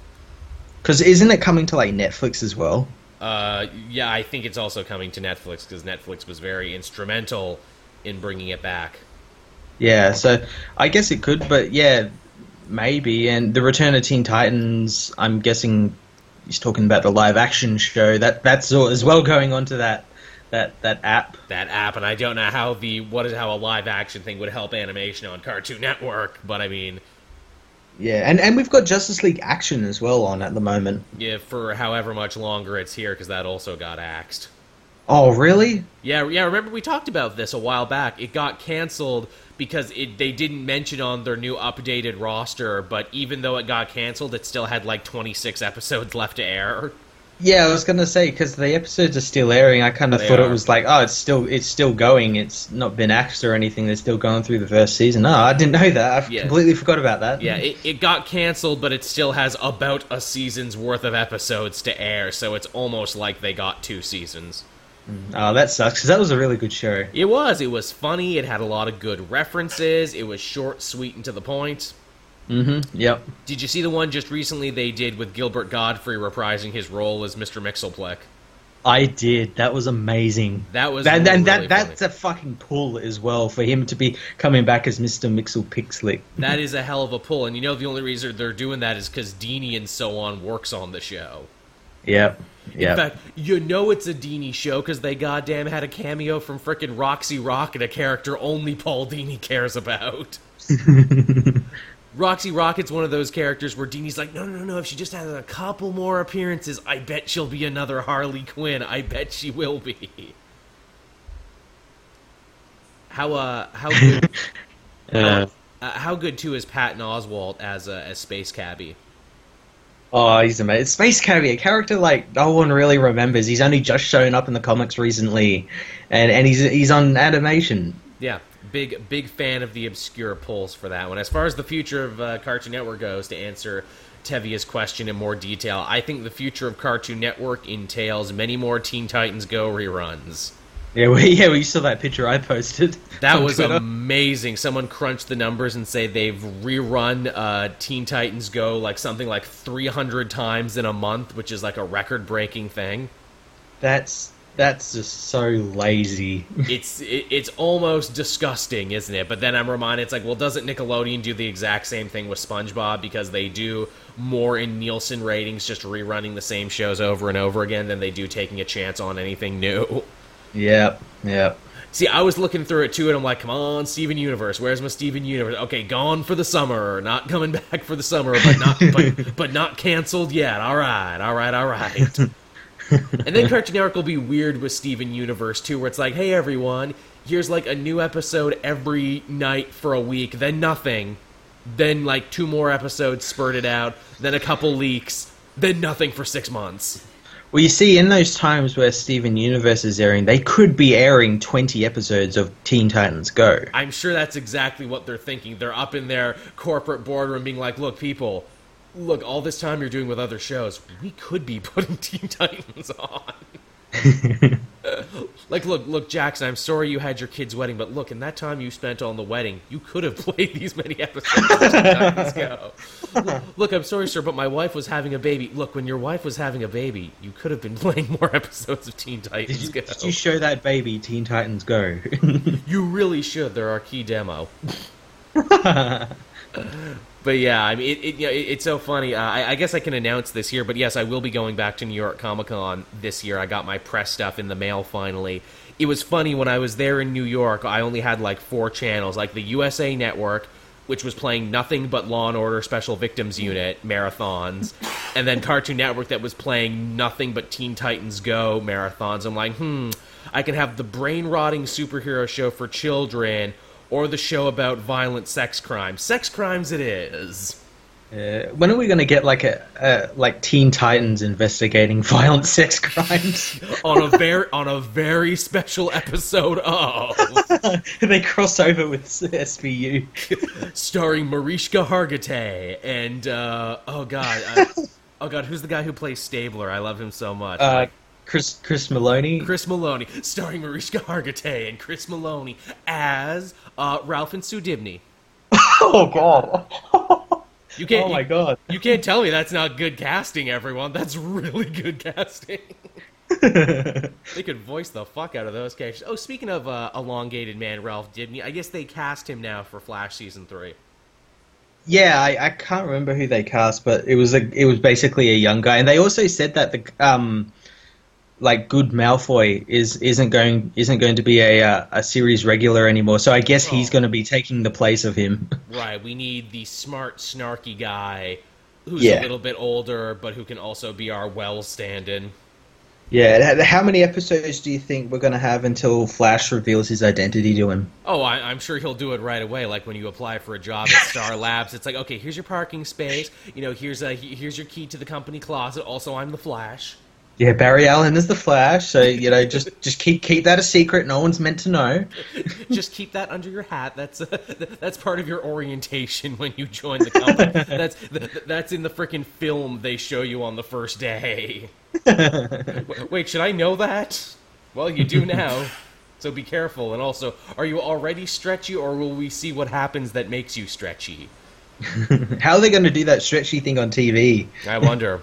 B: Because isn't it coming to like Netflix as well?
A: Uh, yeah, I think it's also coming to Netflix because Netflix was very instrumental in bringing it back.
B: Yeah, so I guess it could, but yeah, maybe. And the return of Teen Titans, I'm guessing he's talking about the live action show. That that's all, as well going on to that that that app.
A: That app, and I don't know how the what is how a live action thing would help animation on Cartoon Network, but I mean,
B: Yeah, and and we've got Justice League Action as well on at the moment.
A: yeah, for however much longer it's here, because that also got axed.
B: Oh, really?
A: Yeah, yeah. Remember we talked about this a while back. It got canceled because it they didn't mention on their new updated roster. But even though it got canceled, it still had like 26 episodes left to air.
B: Yeah, I was gonna say because the episodes are still airing. I kind of thought
A: are.
B: it was like, oh, it's still it's still going. It's not been axed or anything. They're still going through the first season. Oh, I didn't know that. I
A: Yeah.
B: completely forgot about that.
A: Yeah, it, it got canceled, but it still has about a season's worth of episodes to air. So it's almost like they got two seasons.
B: Oh, that sucks because that was a really good show.
A: It was. It was funny. It had a lot of good references. It was short, sweet, and to the point.
B: Mm-hmm. Yep.
A: Did you see the one just recently they did with Gilbert Gottfried reprising his role as Mr. Mxyzptlk?
B: I did. That was amazing.
A: That was
B: that,
A: really
B: that,
A: funny.
B: that's a fucking pull as well for him to be coming back as Mr. Mixel. (laughs)
A: That is a hell of a pull, and you know the only reason they're doing that is because Dini and so on works on the show.
B: Yep.
A: In fact, you know it's a Dini show because they goddamn had a cameo from frickin' Roxy Rocket, a character only Paul Dini cares about. (laughs) Roxy Rocket's one of those characters where Dini's like, no, no, no, no. If she just has a couple more appearances, I bet she'll be another Harley Quinn. I bet she will be. How uh, how good, (laughs)
B: Uh,
A: uh, how good too is Patton Oswalt as uh, as Space Cabbie?
B: Oh, he's amazing. Space Cabbie, a character like no one really remembers. He's only just shown up in the comics recently, and and he's he's on animation.
A: Yeah, big big fan of the obscure pulls for that one. As far as the future of uh, Cartoon Network goes, to answer Tevia's question in more detail, I think the future of Cartoon Network entails many more Teen Titans Go reruns.
B: Yeah, we, (laughs) yeah, we saw that picture I posted. (laughs)
A: That was
B: Twitter.
A: amazing. Someone crunched the numbers and say they've rerun uh, Teen Titans Go like something like 300 times in a month, which is like a record-breaking thing.
B: That's that's just so lazy. (laughs)
A: It's it, it's almost disgusting, isn't it? But then I'm reminded, it's like, well, doesn't Nickelodeon do the exact same thing with SpongeBob because they do more in Nielsen ratings, just rerunning the same shows over and over again than they do taking a chance on anything new.
B: Yep, yep.
A: See, I was looking through it too, and I'm like, come on, Steven Universe, where's my Steven Universe? Okay, gone for the summer, not coming (laughs) back for the summer, but not (laughs) but, but not canceled yet. All right, all right, all right. and then Cartoon Network will be weird with Steven Universe too, where it's like, hey everyone, here's like a new episode every night for a week, then nothing, then like two more episodes spurted out, then a couple leaks, then nothing for six months.
B: Well, you see, in those times where Steven Universe is airing, they could be airing 20 episodes of Teen Titans Go.
A: I'm sure that's exactly what they're thinking. They're up in their corporate boardroom being like, look, people, look, all this time you're doing with other shows, we could be (laughs) putting Teen Titans on. (laughs) like, look, look, Jackson. I'm sorry you had your kid's wedding, but look, in that time you spent on the wedding, you could have (laughs) played these many episodes. of Teen Titans Go. Look, look, I'm sorry, sir, but my wife was having a baby. Look, when your wife was having a baby, you could have been (laughs) playing more episodes of Teen Titans
B: Did you,
A: Go.
B: did you show that baby Teen Titans Go?
A: You really should. They're our key demo. (laughs) but yeah, I mean, it, it, you know, it, it's so funny. Uh, I, I guess I can announce this here, but yes, I will be going back to New York Comic Con this year. I got my press stuff in the mail finally. It was funny when I was there in New York. I only had like four channels, like the USA Network, which was playing nothing but Law and Order Special Victims Unit marathons, and then Cartoon Network that was playing nothing but Teen Titans Go marathons. I'm like, hmm, I can have the brain rotting superhero show for children or the show about violent sex crimes. Sex crimes it is.
B: Uh, when are we going to get like a, a like Teen Titans investigating (laughs) violent sex crimes? (laughs)
A: on a very on a very special episode of (laughs)
B: they cross over with SVU.
A: starring Mariska Hargitay and uh, oh god uh, oh god who's the guy who plays Stabler? I love him so much.
B: Chris Chris Meloni.
A: Chris Meloni, starring Mariska Hargitay and Chris Meloni as uh, Ralph and Sue Dibney. (laughs)
B: Oh God.
A: You can't.
B: Oh my
A: you-
B: God.
A: You can't tell me that's not good casting, everyone. That's really good casting. (laughs) they could voice the fuck out of those characters. Oh, speaking of uh, elongated man Ralph Dibney, I guess they cast him now for Flash season three.
B: Yeah, I, I can't remember who they cast, but it was a it was basically a young guy, and they also said that the um like good Malfoy is isn't going isn't going to be a uh, a series regular anymore. So I guess he's
A: Oh.
B: going to be taking the place of him. (laughs)
A: Right. We need the smart, snarky guy who's
B: Yeah.
A: a little bit older, but who can also be our well stand-in.
B: Yeah, how many episodes do you think we're going to have until Flash reveals his identity to him?
A: Oh, I, I'm sure he'll do it right away. Like when you apply for a job at Star (laughs) Labs, it's like, okay, here's your parking space. You know, here's a here's your key to the company closet. Also, I'm the Flash.
B: Yeah, Barry Allen is the Flash, so you know just just keep keep that a secret. No one's meant to know. (laughs)
A: Just keep that under your hat. That's uh, (laughs) that's part of your orientation when you join the company. (laughs) that's that's in the freaking film they show you on the first day. Wait, should I know that? Well, you do now. So be careful. And also, are you already stretchy, or will we see what happens that makes you stretchy?
B: How are they going to do that stretchy thing on TV?
A: I wonder.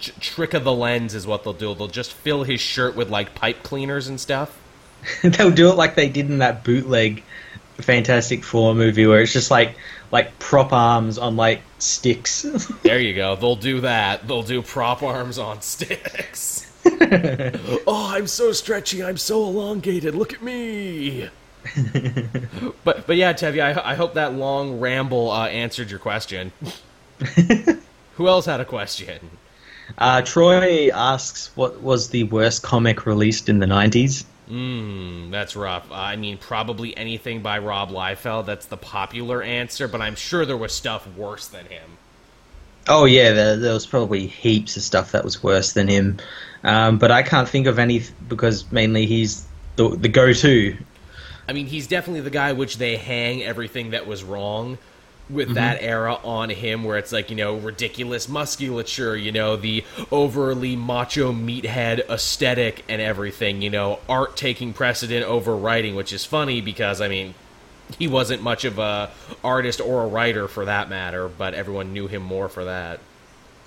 A: Trick of the lens is what they'll do. They'll just fill his shirt with like pipe cleaners and stuff. (laughs)
B: They'll do it like they did in that bootleg Fantastic Four movie, where it's just like like prop arms on like sticks. (laughs)
A: There you go. They'll do that. They'll do prop arms on (laughs) sticks. oh, I'm so stretchy. I'm so elongated. Look at me. but but yeah, Tevye, I, I hope that long ramble uh, answered your question. Who else had a question?
B: Uh, Troy asks, "What was the worst comic released in the '90s?"
A: Hmm, that's rough. I mean, probably anything by Rob Liefeld. That's the popular answer, but I'm sure there was stuff worse than him.
B: Oh yeah, there, there was probably heaps of stuff that was worse than him, um, but I can't think of any because mainly he's the the go-to.
A: I mean, he's definitely the guy which they hang everything that was wrong with mm-hmm. that era on him, where it's like, you know, ridiculous musculature, you know, the overly macho meathead aesthetic and everything, you know, art taking precedent over writing, which is funny because, I mean, he wasn't much of a artist or a writer for that matter, but everyone knew him more for that.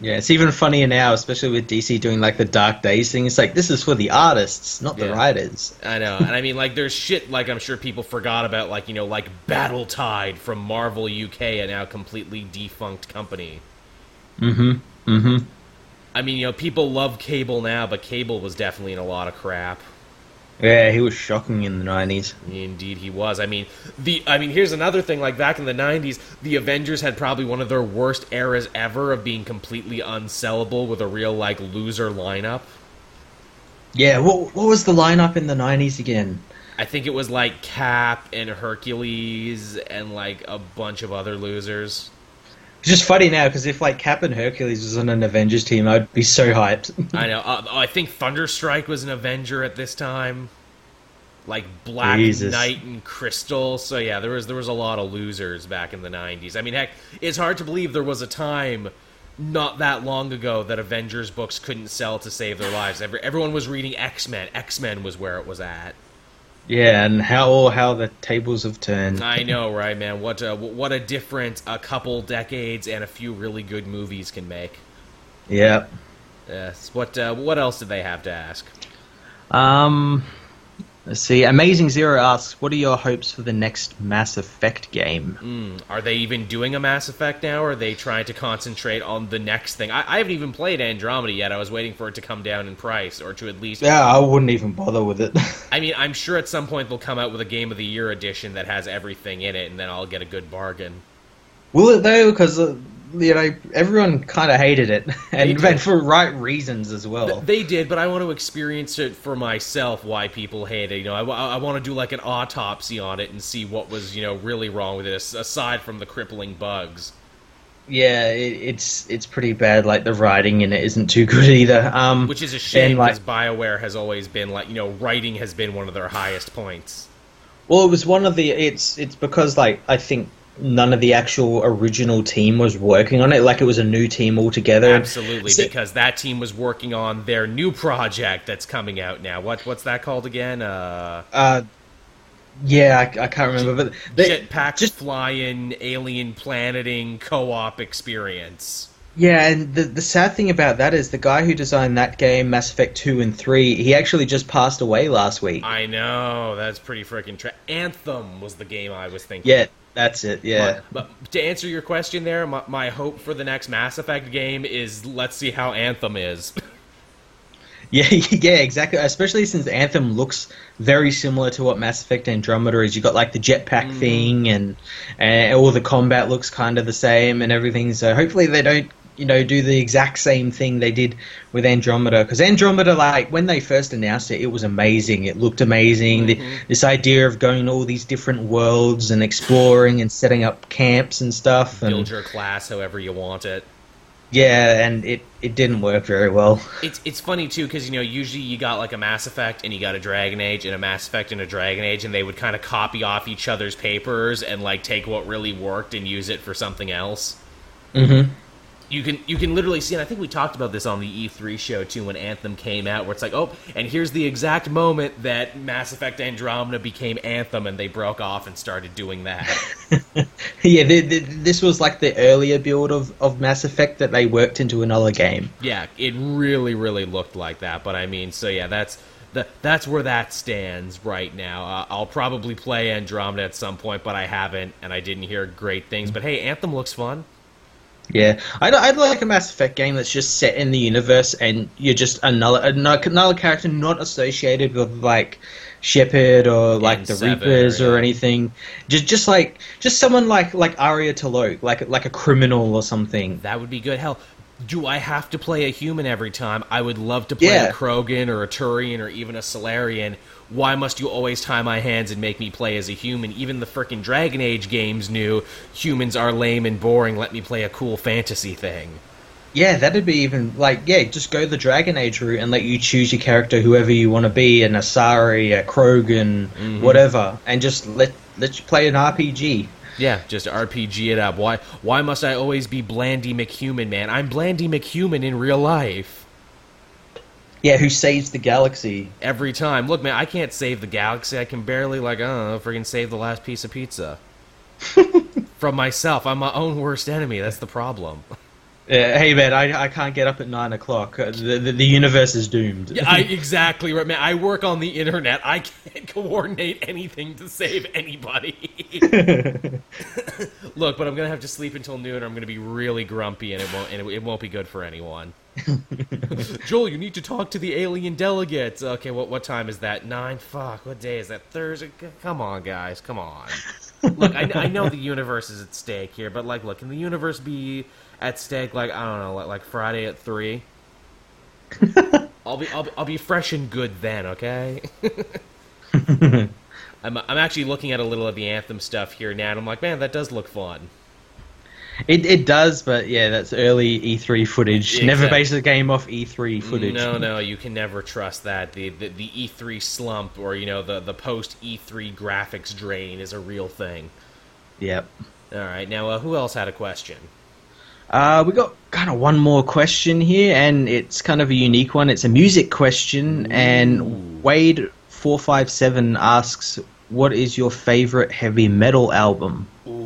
B: Yeah, it's even funnier now, especially with DC doing like the Dark Days thing. It's like this is for the artists, not the writers.
A: I know, and I mean, like, there's shit like I'm sure people forgot about, like you know, like Battle Tide from Marvel UK, a now completely defunct company.
B: Mm-hmm. Mm-hmm.
A: I mean, you know, people love Cable now, but Cable was definitely in a lot of crap.
B: Yeah, he was shocking in the nineties.
A: Indeed, he was. I mean, the I mean, here's another thing. Like back in the '90s, the Avengers had probably one of their worst eras ever of being completely unsellable with a real like loser lineup.
B: Yeah, what what was the lineup in the nineties again?
A: I think it was like Cap and Hercules and like a bunch of other losers.
B: It's just funny now because if like Cap and Hercules was on an Avengers team, I'd be so hyped. (laughs)
A: I know. Uh, I think Thunderstrike was an Avenger at this time. Like Black
B: Jesus.
A: Knight and Crystal. So yeah, there was there was a lot of losers back in the '90s. I mean, heck, it's hard to believe there was a time not that long ago that Avengers books couldn't sell to save their lives. Every, everyone was reading X Men. X Men was where it was at.
B: Yeah, and how all how the tables have turned.
A: I know, right, man? What a, what a difference a couple decades and a few really good movies can make.
B: Yeah.
A: Yes. What uh, what else did they have to ask?
B: Um, let's see. Amazing Zero asks, "What are your hopes for the next Mass Effect game?"
A: Mm, are they even doing a Mass Effect now, or are they trying to concentrate on the next thing? I, I haven't even played Andromeda yet. I was waiting for it to come down in price, or to at least.
B: Yeah, I wouldn't even bother with it. (laughs)
A: I mean, I'm sure at some point they'll come out with a Game of the Year edition that has everything in it, and then I'll get a good bargain.
B: Will it though? Because uh, you know everyone kind of hated it, (laughs) and, and for right reasons as well.
A: They did, but I want to experience it for myself. Why people hate it, you know? I, want to do like an autopsy on it and see what was, you know, really wrong with this, aside from the crippling bugs.
B: yeah, it, it's it's pretty bad. Like the writing in it isn't too good either. Um,
A: Which is a shame
B: and, like-
A: because Bioware has always been like, you know, writing has been one of their highest points.
B: Well, it was one of the. It's it's because like I think none of the actual original team was working on it. Like it was a new team altogether.
A: Absolutely,
B: So-
A: because that team was working on their new project that's coming out now. What what's that called again? Uh,
B: Uh, yeah, I, I can't remember, but they,
A: jetpack
B: just
A: flying, alien planeting co-op experience.
B: yeah. And the the sad thing about that is the guy who designed that game, Mass Effect two and three, he actually just passed away last week.
A: I know that's pretty freaking. Tra- Anthem was the game I was thinking.
B: yeah, that's it. Yeah.
A: But, but to answer your question, there, my, my hope for the next Mass Effect game is let's see how Anthem is. (laughs) (laughs)
B: Yeah, (laughs) yeah, exactly. Especially since Anthem looks very similar to what Mass Effect Andromeda is. You got like the jetpack mm. thing, and and all the combat looks kind of the same and everything. So hopefully they don't, you know, do the exact same thing they did with Andromeda. Because Andromeda, like when they first announced it, it was amazing. It looked amazing. The, this idea of going to all these different worlds and exploring and setting up camps and stuff. And
A: Build your class however you want it.
B: yeah, and it it didn't work very well.
A: It's it's funny too because you know usually you got like a Mass Effect and you got a Dragon Age and a Mass Effect and a Dragon Age and they would kind of copy off each other's papers and like take what really worked and use it for something else.
B: Mm-hmm.
A: You can you can literally see, and I think we talked about this on the E3 show too when Anthem came out, where it's like, oh, and here's the exact moment that Mass Effect Andromeda became Anthem, and they broke off and started doing that. (laughs)
B: Yeah, the, the, this was like the earlier build of, of Mass Effect that they worked into another game.
A: yeah, it really really looked like that. But I mean, so yeah, that's. The, that's where that stands right now. Uh, I'll probably play Andromeda at some point, but I haven't, and I didn't hear great things. But hey, Anthem looks fun.
B: Yeah, I'd, I'd like a Mass Effect game that's just set in the universe and you're just another another, another character not associated with like Shepard or like the
A: N7
B: Reapers
A: or,
B: or
A: yeah.
B: anything. Just just like just someone like like Aria T'Loak, like like a criminal or something.
A: That would be good. Hell, do I have to play a human every time? I would love to play
B: Yeah.
A: a Krogan or a Turian or even a Salarian. Why must you always tie my hands and make me play as a human? Even the frickin' Dragon Age games knew humans are lame and boring. Let me play a cool fantasy thing.
B: Yeah, that'd be even like yeah, just go the Dragon Age route and let you choose your character, whoever you want to be, an Asari, a Krogan,
A: Mm-hmm.
B: whatever, and just let let you play an RPG.
A: Yeah, just RPG it up. Why? Why must I always be Blandy McHuman, man? I'm Blandy McHuman in real life.
B: Yeah, who saves the galaxy?
A: Every time. Look, man, I can't save the galaxy. I can barely, like, I don't know, friggin' save the last piece of pizza. (laughs) From myself. I'm my own worst enemy. That's the problem.
B: Hey man, I, I can't get up at nine o'clock. Uh, The, the, the universe is doomed.
A: Yeah, I, exactly right, man. I work on the internet. I can't (laughs) coordinate anything to save anybody. (laughs) Look, but I'm gonna have to sleep until noon, or I'm gonna be really grumpy, and it won't, and it, it won't be good for anyone. (laughs) Joel, you need to talk to the alien delegates. Okay, what what time is that? Nine. Fuck. What day is that? Thursday. Come on, guys. Come on. look, I, I know the universe is at stake here, but like, look, can the universe be at stake? Like, I don't know, like, like Friday at three. (laughs) I'll be, I'll be I'll be fresh and good then. Okay. (laughs) I'm I'm actually looking at a little of the Anthem stuff here now, and I'm like, man, that does look fun.
B: It it does, but yeah, that's early E3 footage.
A: Yeah,
B: Never base a game off E3 footage.
A: No, no, you can never trust that. The, the the E3 slump or you know the the post E3 graphics drain is a real thing.
B: Yep.
A: All right, now uh, who else had a question?
B: Uh, we got kind of one more question here, and it's kind of a unique one. It's a music question, and Wade four five seven asks, "What is your favorite heavy metal album?"
A: Ooh,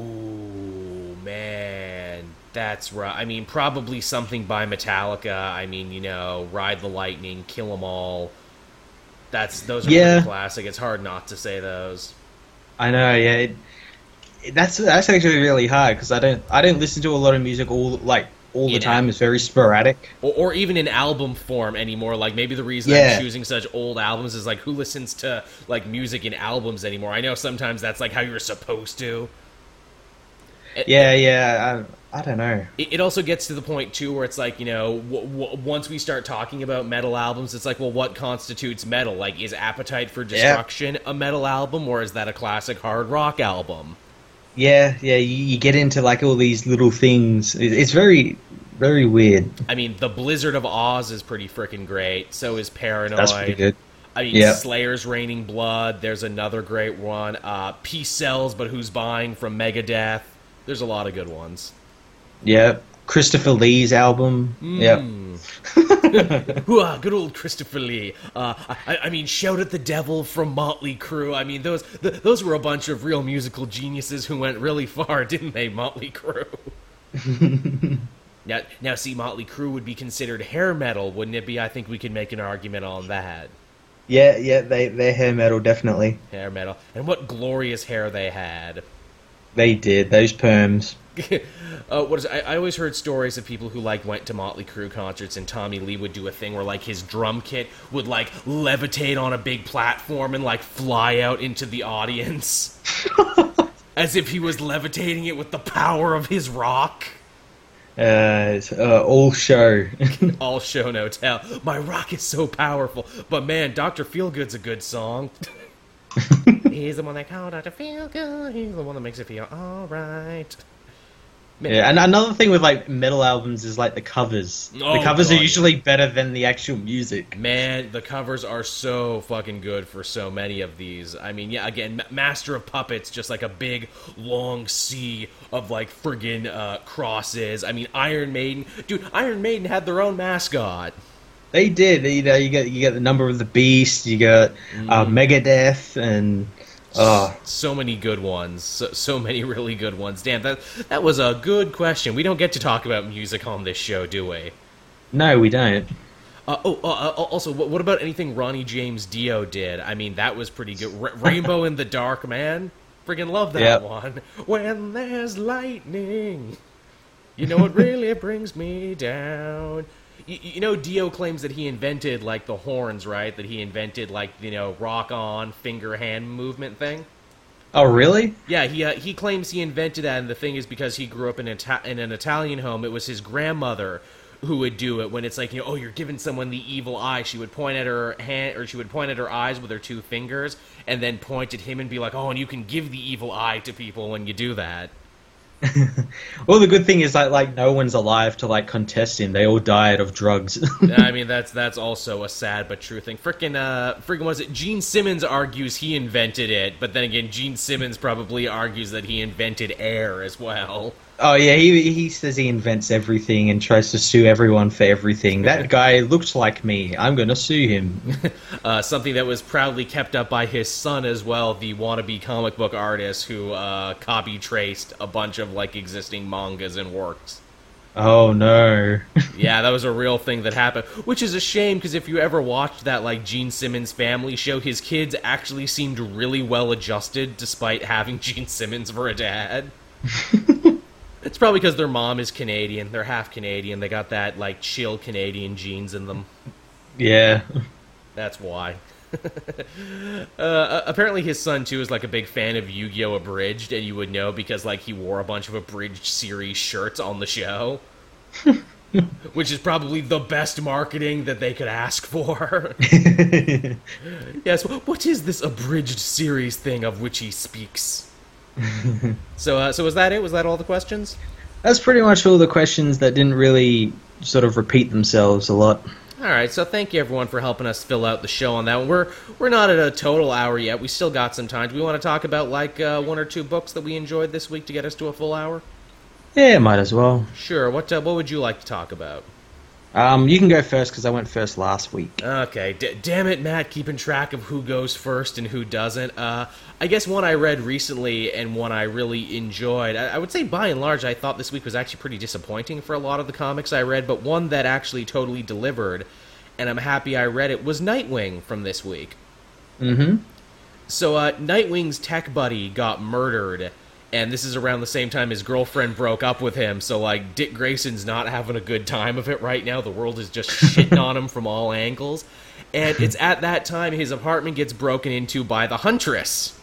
A: that's right. I mean, probably something by Metallica. I mean, you know, Ride the Lightning, Kill 'Em All. That's those are
B: Yeah.
A: classic. It's hard not to say those.
B: I know, yeah. It, it- that's that's actually really hard because I don't I don't listen to a lot of music all like all the time. It's very sporadic.
A: Or, or even in album form anymore. Like maybe the reason
B: Yeah.
A: I'm choosing such old albums is like who listens to like music in albums anymore? I know sometimes that's like how you're supposed to. It-
B: Yeah, yeah. I, I don't know.
A: It, it also gets to the point too where it's like you know w- w- once we start talking about metal albums, it's like well, what constitutes metal? Like, is Appetite for Destruction a metal album, or is that a classic hard rock album?
B: Yeah, yeah. You, you get into like all these little things. It, it's very very weird.
A: I mean, the Blizzard of Ozz is pretty freaking great. So is Paranoid.
B: That's pretty good.
A: I mean,
B: Yeah.
A: Slayer's Raining Blood. There's another great one. Uh, Peace Sells, but who's buying from Megadeth? There's a lot of good ones.
B: Yeah. Christopher Lee's album. Yeah.
A: Mm. (laughs) Hooah, (laughs) good old Christopher Lee. Uh, I, I mean, shout at the devil from Motley Crue. I mean, those th- those were a bunch of real musical geniuses who went really far, (laughs) didn't they, Motley Crue? now, now, see, Motley Crue would be considered hair metal, wouldn't it be? I think we could make an argument on that.
B: Yeah, yeah. They they're hair metal definitely.
A: Hair metal, and what glorious hair they had.
B: They did those perms. (laughs)
A: uh, what is I, I always heard stories of people who like went to Motley Crue concerts and Tommy Lee would do a thing where like his drum kit would like levitate on a big platform and like fly out into the audience (laughs) as if he was levitating it with the power of his rock.
B: Uh, uh, all show. (laughs)
A: All show no tell. My rock is so powerful, but man, Doctor Feelgood's a good song. He's the one that called out to feel good. He's the one that makes it feel all right.
B: Yeah, and another thing with like metal albums is like the covers.
A: Oh,
B: the covers
A: God,
B: are usually better than the actual music.
A: Man, the covers are so fucking good for so many of these. I mean, yeah, again, Master of Puppets, just like a big, long sea of like friggin' uh, crosses. I mean, Iron Maiden, dude, Iron Maiden had their own mascot.
B: They did. You know, you get you get the number of the beast. You got uh, Megadeth, and oh,
A: So many good ones, so, so many really good ones. Damn, that that was a good question. We don't get to talk about music on this show, do we?
B: no, we don't.
A: Uh, oh, uh, uh, also, what, what about anything Ronnie James Dio did? I mean, that was pretty good. Ra- Rainbow in the Dark, man. Friggin' love that
B: Yep.
A: one. When there's lightning, you know it really brings me down. You, you know, Dio claims that he invented like the horns, right? That he invented like you know rock on finger hand movement thing.
B: Oh, really?
A: Yeah, he uh, he claims he invented that, and the thing is because he grew up in, Ita- in an Italian home, it was his grandmother who would do it when it's like you know, oh, you're giving someone the evil eye. She would point at her hand, or she would point at her eyes with her two fingers, and then point at him and be like, oh, and you can give the evil eye to people when you do that. (laughs)
B: Well, the good thing is that like no one's alive to like contest him. They all died of drugs. (laughs)
A: I mean, that's that's also a sad but true thing. Frickin' uh, frickin' was it? Gene Simmons argues he invented it, but then again, Gene Simmons probably argues that he invented air as well.
B: Oh yeah, he he says he invents everything and tries to sue everyone for everything. That guy looked like me. I'm gonna sue him. (laughs)
A: uh, something that was proudly kept up by his son as well, the wannabe comic book artist who uh, copy traced a bunch of like existing mangas and works.
B: oh no. (laughs)
A: Yeah, that was a real thing that happened, which is a shame because if you ever watched that like Gene Simmons family show, his kids actually seemed really well adjusted despite having (laughs) Gene Simmons for a dad. It's probably because their mom is Canadian; they're half Canadian. They got that like chill Canadian genes in them.
B: yeah.
A: That's why. (laughs) uh, apparently, his son too is like a big fan of Yu-Gi-Oh! Abridged, and you would know because like he wore a bunch of Abridged series shirts on the show. (laughs) which is probably the best marketing that they could ask for. (laughs) yes, what is this abridged series thing of which he speaks? (laughs) so, uh, so was that it? Was that all the questions?
B: That's pretty much all the questions that didn't really sort of repeat themselves a lot.
A: All right, so thank you everyone for helping us fill out the show on that one. We're we're not at a total hour yet. We still got some time. Do we want to talk about like uh, one or two books that we enjoyed this week to get us to a full hour?
B: Yeah, might as well.
A: Sure. What uh, what would you like to talk about?
B: Um, you can go first because I went first last week.
A: Okay, D- damn it, Matt, keeping track of who goes first and who doesn't. Uh, I guess one I read recently and one I really enjoyed. I-, I would say by and large, I thought this week was actually pretty disappointing for a lot of the comics I read, but one that actually totally delivered, and I'm happy I read it, was Nightwing from this week.
B: Mm-hmm.
A: So, uh, Nightwing's tech buddy got murdered and this is around the same time his girlfriend broke up with him. So like Dick Grayson's not having a good time of it right now. The world is just shitting on him from all angles, and it's at that time his apartment gets broken into by the Huntress.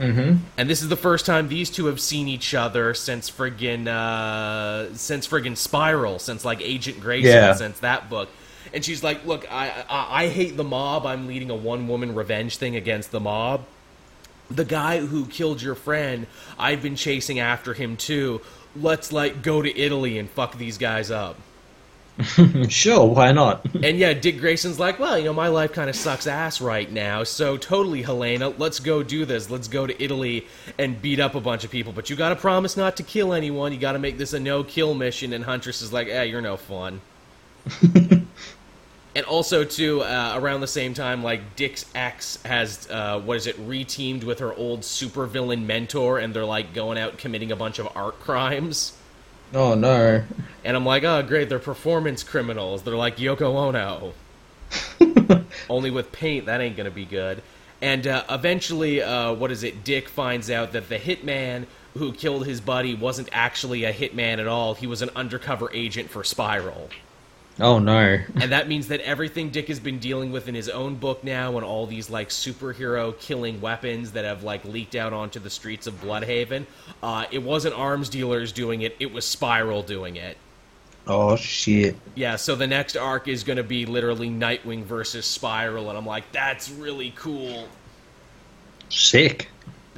B: Mm-hmm.
A: And this is the first time these two have seen each other since friggin' uh, since friggin' Spiral, since like Agent Grayson,
B: Yeah.
A: since that book. And she's like, "Look, I, I I hate the mob. I'm leading a one woman revenge thing against the mob." The guy who killed your friend, I've been chasing after him too. Let's like go to Italy and fuck these guys up. (laughs)
B: sure, why not? (laughs)
A: And yeah, Dick Grayson's like, well, you know, my life kind of sucks ass right now, so totally, Helena, let's go do this. Let's go to Italy and beat up a bunch of people. But you gotta promise not to kill anyone. You gotta make this a no kill mission. And Huntress is like, eh, you're no fun. (laughs) and also, too, uh, around the same time, like Dick's ex has, uh, what is it, reteamed with her old supervillain mentor, and they're like going out committing a bunch of art crimes.
B: oh no.
A: And I'm like, oh, great, they're performance criminals. They're like Yoko Ono. (laughs) Only with paint, that ain't gonna be good. And uh, eventually, uh, what is it? Dick finds out that the hitman who killed his buddy wasn't actually a hitman at all. He was an undercover agent for Spiral.
B: Oh no.
A: And that means that everything Dick has been dealing with in his own book now, and all these like superhero killing weapons that have like leaked out onto the streets of Blüdhaven, uh, it wasn't arms dealers doing it; it was Spiral doing it.
B: Oh shit.
A: Yeah, so the next arc is going to be literally Nightwing versus Spiral, and I'm like, that's really cool.
B: Sick.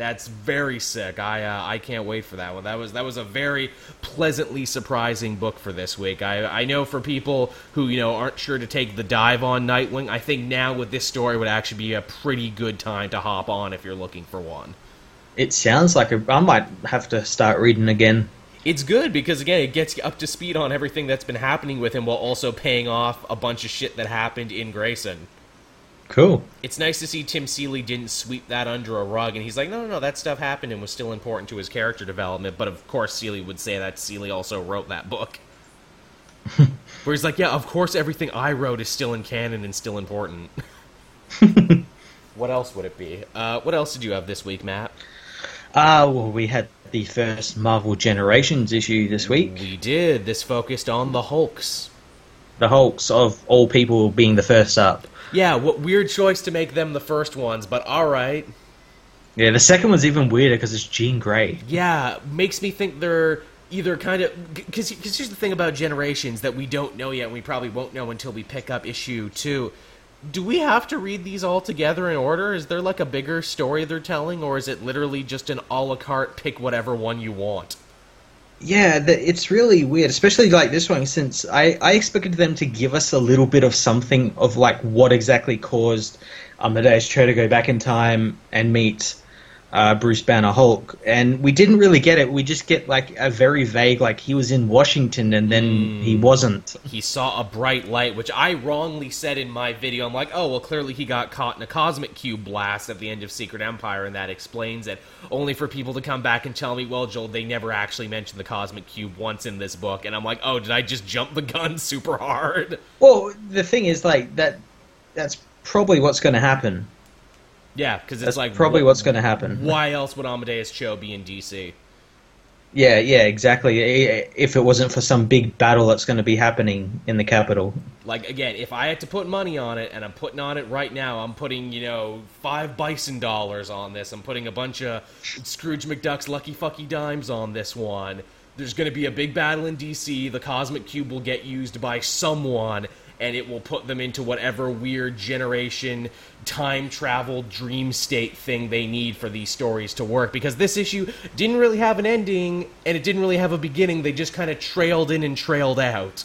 A: That's very sick. I uh, I can't wait for that one. That was that was a very pleasantly surprising book for this week. I I know for people who you know aren't sure to take the dive on Nightwing, I think now with this story would actually be a pretty good time to hop on if you're looking for one.
B: It sounds like a, I might have to start reading again.
A: It's good because again, it gets you up to speed on everything that's been happening with him while also paying off a bunch of shit that happened in Grayson.
B: Cool.
A: it's nice to see Tim Seeley didn't sweep that under a rug, and he's like, no, no, no, that stuff happened and was still important to his character development. But of course, Seeley would say that Seeley also wrote that book. (laughs) Where he's like, yeah, of course, everything I wrote is still in canon and still important. (laughs) what else would it be? Uh, what else did you have this week, Matt?
B: Uh, well, we had the first Marvel Generations issue this week.
A: We did. This focused on the Hulks.
B: The Hulks of all people being the first up.
A: Yeah, what weird choice to make them the first ones, but alright.
B: Yeah, the second one's even weirder because it's Jean Grey.
A: Yeah, makes me think they're either kind of because here's the thing about generations that we don't know yet. and We probably won't know until we pick up issue two. Do we have to read these all together in order? Is there like a bigger story they're telling, or is it literally just an a la carte pick whatever one you want?
B: Yeah, the, it's really weird, especially like this one, since I, I expected them to give us a little bit of something of like what exactly caused um, Amadeus Cho to go back in time and meet uh, Bruce Banner Hulk, and we didn't really get it. We just get like a very vague, like he was in Washington and then he wasn't.
A: He saw a bright light, which I wrongly said in my video. I'm like, oh, well, clearly he got caught in a cosmic cube blast at the end of Secret Empire, and that explains it. Only for people to come back and tell me, well, Joel, they never actually mentioned the cosmic cube once in this book. And I'm like, oh, did I just jump the gun (laughs) super hard?
B: Well, the thing is, like that, that's probably what's going to happen.
A: Yeah, because it's
B: That's
A: like
B: probably
A: wh-
B: what's going to happen.
A: Why else would Amadeus Cho be in DC?
B: Yeah, yeah, exactly. If it wasn't for some big battle that's going to be happening in the capital.
A: Like again, if I had to put money on it, and I'm putting on it right now, I'm putting you know five bison dollars on this. I'm putting a bunch of Scrooge McDuck's lucky fucky dimes on this one. there's going to be a big battle in DC. The Cosmic Cube will get used by someone, and it will put them into whatever weird generation time travel dream state thing they need for these stories to work. Because this issue didn't really have an ending, and it didn't really have a beginning. They just kind of trailed in and trailed out.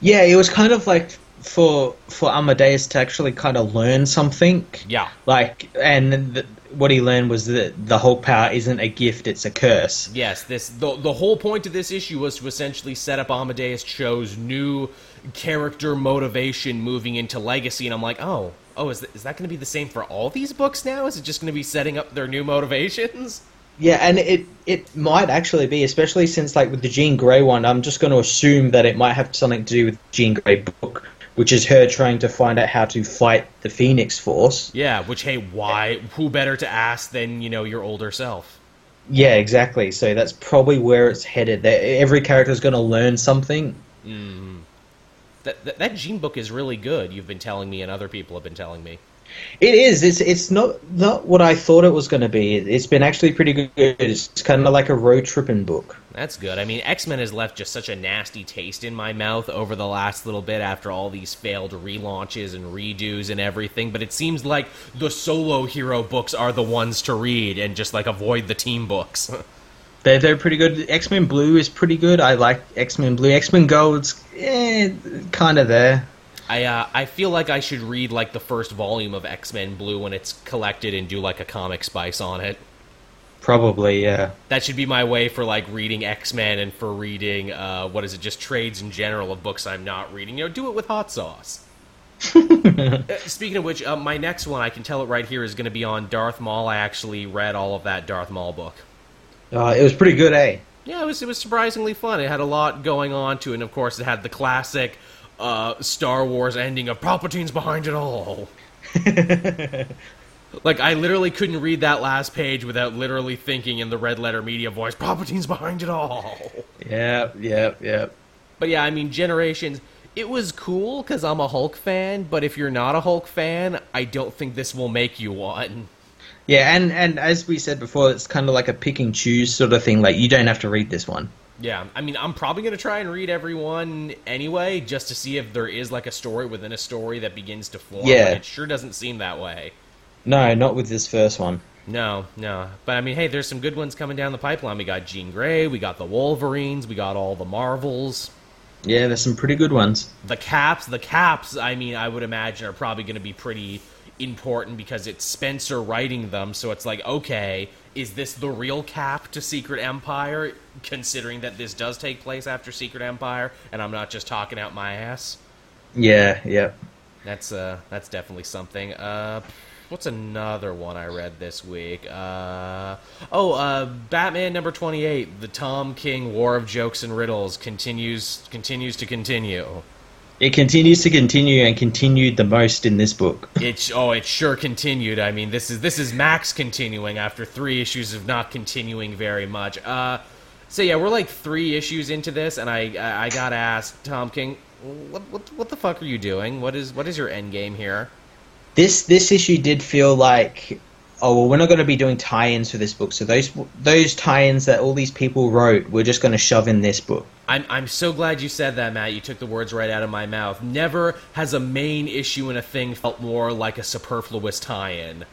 B: Yeah, it was kind of like for for Amadeus to actually kind of learn something.
A: Yeah.
B: Like, and th- what he learned was that the Hulk power isn't a gift; it's a curse.
A: Yes, this the the whole point of this issue was to essentially set up Amadeus Cho's new character motivation moving into Legacy, and I'm like, oh, oh, is that, is that going to be the same for all these books now? Is it just going to be setting up their new motivations?
B: Yeah, and it it might actually be, especially since like with the Jean Grey one, I'm just going to assume that it might have something to do with Jean Grey book, which is her trying to find out how to fight the Phoenix Force.
A: Yeah, which hey, why? Who better to ask than you know your older self?
B: Yeah, exactly. So that's probably where it's headed. Every character is going to learn something. Mm-hmm.
A: That, that that Jean book is really good. You've been telling me, and other people have been telling me.
B: It is. It's it's not not what I thought it was going to be. It's been actually pretty good. It's kind of like a road tripping book.
A: That's good. I mean, X Men has left just such a nasty taste in my mouth over the last little bit after all these failed relaunches and redos and everything. But it seems like the solo hero books are the ones to read and just like avoid the team books. (laughs)
B: They're they're pretty good. X Men Blue is pretty good. I like X Men Blue. X Men Gold's eh, kind of there.
A: I uh, I feel like I should read like the first volume of X Men Blue when it's collected and do like a comic spice on it.
B: Probably, yeah.
A: That should be my way for like reading X Men and for reading uh, what is it, just trades in general of books I'm not reading. You know, do it with hot sauce. (laughs) Uh, Speaking of which, uh, my next one I can tell it right here is going to be on Darth Maul. I actually read all of that Darth Maul book.
B: Uh, it was pretty good, eh?
A: Yeah, it was it was surprisingly fun. It had a lot going on to it, and of course, it had the classic uh, Star Wars ending of Palpatine's behind it all. (laughs) like I literally couldn't read that last page without literally thinking in the red letter media voice, Palpatine's behind it all.
B: Yep, yep, yep.
A: But yeah, I mean, Generations. It was cool because I'm a Hulk fan, but if you're not a Hulk fan, I don't think this will make you one.
B: Yeah, and and as we said before, it's kind of like a pick and choose sort of thing. Like you don't have to read this one.
A: Yeah, I mean, I'm probably going to try and read every one anyway, just to see if there is like a story within a story that begins to form.
B: Yeah.
A: It sure doesn't seem that way.
B: No, not with this first one.
A: No, no. But I mean, hey, there's some good ones coming down the pipeline. We got Jean Grey, we got the Wolverines, we got all the Marvels.
B: Yeah, there's some pretty good ones.
A: The Caps, the Caps, I mean, I would imagine are probably going to be pretty important because it's Spencer writing them, so it's like, okay, is this the real cap to Secret Empire, considering that this does take place after Secret Empire, and I'm not just talking out my ass?
B: Yeah, yeah.
A: That's uh, that's definitely something. Uh, what's another one I read this week? Uh, oh, uh, Batman number twenty eight, the Tom King War of Jokes and Riddles continues continues to continue.
B: It continues to continue and continued the most in this book. (laughs)
A: it's oh, it sure continued. I mean, this is this is Max continuing after three issues of not continuing very much. Uh, so yeah, we're like three issues into this, and I I, I got asked Tom King, what, what what the fuck are you doing? What is what is your end game here?
B: This this issue did feel like oh well we're not going to be doing tie-ins for this book. So those those tie-ins that all these people wrote, we're just going to shove in this book.
A: I'm, I'm so glad you said that, Matt. You took the words right out of my mouth. Never has a main issue in a thing felt more like a superfluous tie-in.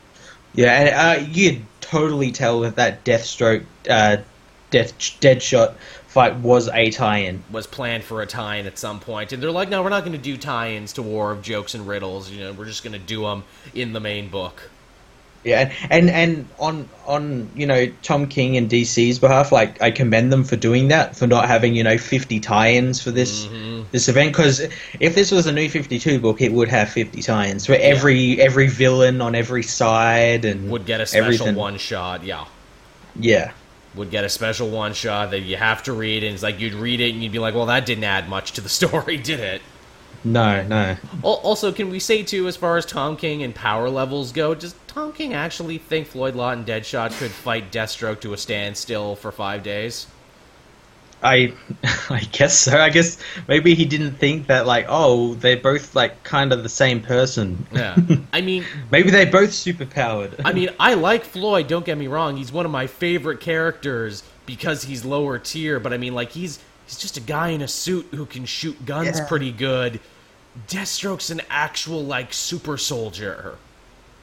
B: Yeah, and uh, you'd totally tell that that Deathstroke, uh, Death Deadshot fight was a tie-in.
A: Was planned for a tie-in at some point. point, and they're like, "No, we're not going to do tie-ins to War of Jokes and Riddles. You know, we're just going to do them in the main book."
B: Yeah, and and on on you know Tom King and DC's behalf, like I commend them for doing that, for not having you know fifty tie-ins for this
A: Mm-hmm.
B: this event. Because if this was a new Fifty Two book, it would have fifty tie-ins for every every villain on every side and
A: Would get a special
B: everything.
A: one shot, yeah.
B: Yeah,
A: Would get a special one shot that you have to read, and it's like you'd read it and you'd be like, "Well, that didn't add much to the (laughs) story, did it?"
B: No, no.
A: Also, can we say too, as far as Tom King and power levels go, does Tom King actually think Floyd Lawton Deadshot could fight Deathstroke to a standstill for five days?
B: I (laughs) I guess so. I guess maybe he didn't think that like oh they're both like kind of the same person.
A: Yeah, (laughs) I mean,
B: maybe they're both superpowered.
A: I mean, I like Floyd. Don't get me wrong; he's one of my favorite characters because he's lower tier. But I mean, like he's he's just a guy in a suit who can shoot guns
B: Yeah.
A: pretty good. Deathstroke's an actual like super soldier.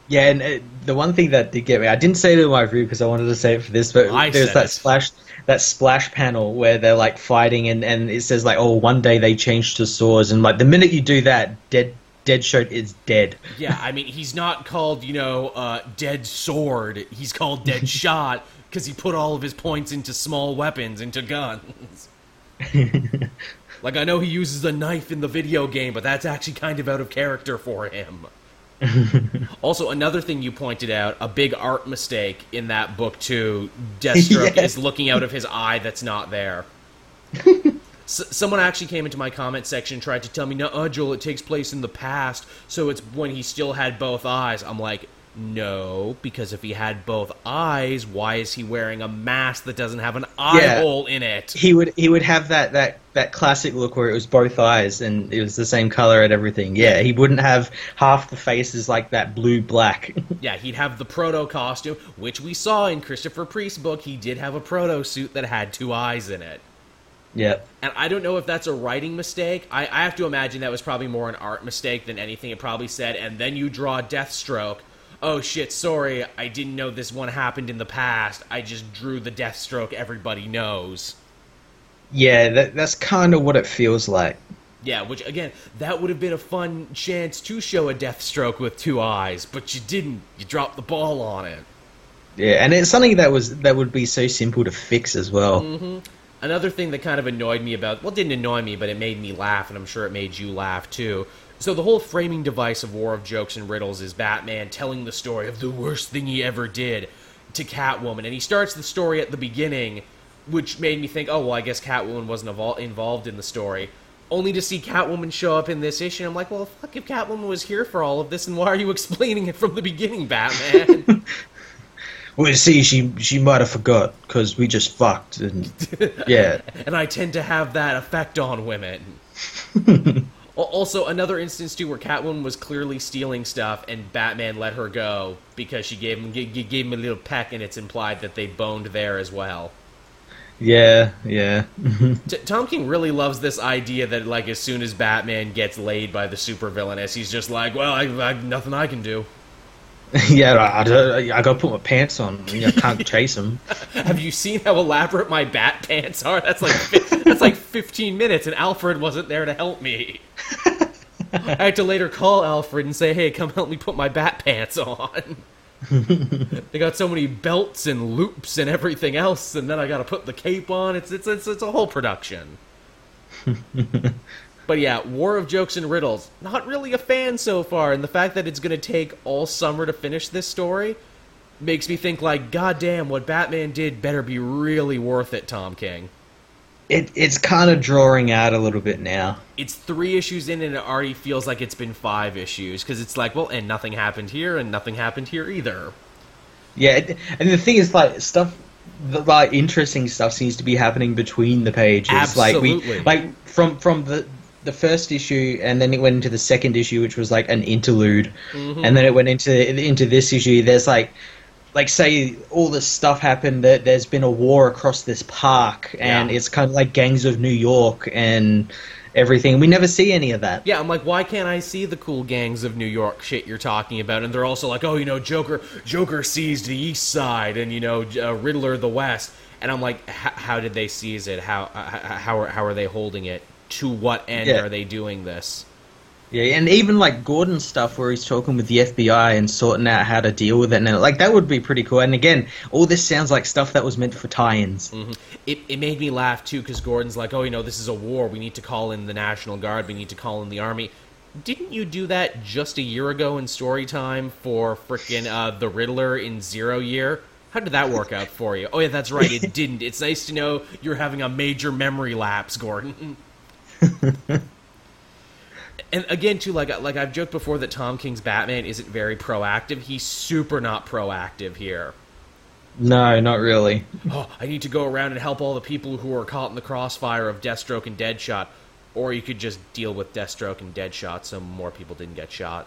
B: yeah, and uh, the one thing that did get me, I didn't say it in my review because I wanted to say it for this, but
A: I
B: there's that
A: it.
B: splash that splash panel where they're like fighting and and it says like oh one day they changed to swords and like the minute you do that dead Deadshot is dead.
A: Yeah, I mean, he's not called, you know, uh, Dead Sword. He's called Dead (laughs) Shot because he put all of his points into small weapons, into guns. (laughs) like, I know he uses a knife in the video game, but that's actually kind of out of character for him. (laughs) also, another thing you pointed out, a big art mistake in that book, too. (laughs) Deathstroke
B: Yes.
A: is looking out of his eye that's not there. (laughs) S- someone actually came into my comment section and tried to tell me, no, uh, Joel, it takes place in the past, so it's when he still had both eyes. I'm like, no, because if he had both eyes, why is he wearing a mask that doesn't have an eye
B: Yeah.
A: hole in it?
B: He would he would have that that that classic look where it was both eyes and it was the same color and everything. Yeah, he wouldn't have half the faces like that blue black. (laughs)
A: Yeah, he'd have the proto costume, which we saw in Christopher Priest's book. He did have a proto suit that had two eyes in it.
B: yeah.
A: And I don't know if that's a writing mistake. I, I have to imagine that was probably more an art mistake than anything. It probably said, and then you draw Deathstroke. Oh shit, sorry, I didn't know this one happened in the past. I just drew the Deathstroke everybody knows.
B: Yeah, that, that's kind of what it feels like.
A: Yeah, which again, that would have been a fun chance to show a Deathstroke with two eyes, but you didn't. You dropped the ball on it.
B: Yeah, and it's something that was that would be so simple to fix as well. Mm-hmm.
A: Another thing that kind of annoyed me about, well, it didn't annoy me, but it made me laugh, and I'm sure it made you laugh too. So the whole framing device of War of Jokes and Riddles is Batman telling the story of the worst thing he ever did to Catwoman, and he starts the story at the beginning, which made me think, oh well, I guess Catwoman wasn't evol- involved in the story. Only to see Catwoman show up in this issue, I'm like, well, fuck if Catwoman was here for all of this, and why are you (laughs) explaining it from the beginning, Batman? (laughs)
B: Well, you see, she she might have forgot because we just fucked, and (laughs) yeah,
A: and I tend to have that effect on women. Al- also, another instance too where Catwoman was clearly stealing stuff, and Batman let her go because she gave him g- gave him a little peck, and it's implied that they boned there as well.
B: yeah, yeah, (laughs)
A: T- Tom King really loves this idea that like as soon as Batman gets laid by the supervillainess, he's just like, well, I, I nothing I can do. (laughs)
B: yeah. I, I, I gotta put my pants on. I can't (laughs) chase him.
A: Have you seen how elaborate my bat pants are? That's like that's like 15 minutes, and Alfred wasn't there to help me. (laughs) I had to later call Alfred and say, "Hey, come help me put my bat pants on." they got so many belts and loops and everything else, and then I got to put the cape on. It's it's it's, it's a whole production. But yeah, War of Jokes and Riddles. Not really a fan so far, and the fact that it's going to take all summer to finish this story makes me think like, God damn, what Batman did better be really worth it, Tom King.
B: It it's kind of drawing out a little bit now.
A: It's three issues in, and it already feels like it's been five issues because it's like, well, and nothing happened here, and nothing happened here either.
B: Yeah, and the thing is, like stuff, the, like interesting stuff seems to be happening between the pages. Like
A: Absolutely.
B: we, like from from the the first issue, and then it went into the second issue, which was like an interlude,
A: Mm-hmm.
B: and then it went into into this issue. There's like. Like say all this stuff happened that there's been a war across this park and
A: Yeah.
B: it's kind of like gangs of New York and everything. We never see any of that.
A: Yeah, I'm like, why can't I see the cool gangs of New York shit you're talking about? And they're also like, oh, you know, Joker, Joker seized the East Side, and you know, uh, Riddler the West. And I'm like, how did they seize it? How uh, h- how are how are they holding it? To what end
B: Yeah.
A: are they doing this?
B: Yeah, and even like Gordon's stuff where he's talking with the FBI and sorting out how to deal with it, and like that would be pretty cool. And again, all this sounds like stuff that was meant for tie-ins.
A: It, it made me laugh too because Gordon's like, oh, you know, this is a war. We need to call in the National Guard. We need to call in the army. Didn't you do that just a year ago in story time for frickin' uh, the Riddler in Zero Year? How did that work out for you? Oh yeah, that's right. It (laughs) didn't. It's nice to know you're having a major memory lapse, Gordon. (laughs) (laughs) and again, too, like like I've joked before that Tom King's Batman isn't very proactive. He's super not proactive here.
B: No, not really.
A: Oh, I need to go around and help all the people who are caught in the crossfire of Deathstroke and Deadshot. Or you could just deal with Deathstroke and Deadshot so more people didn't get shot.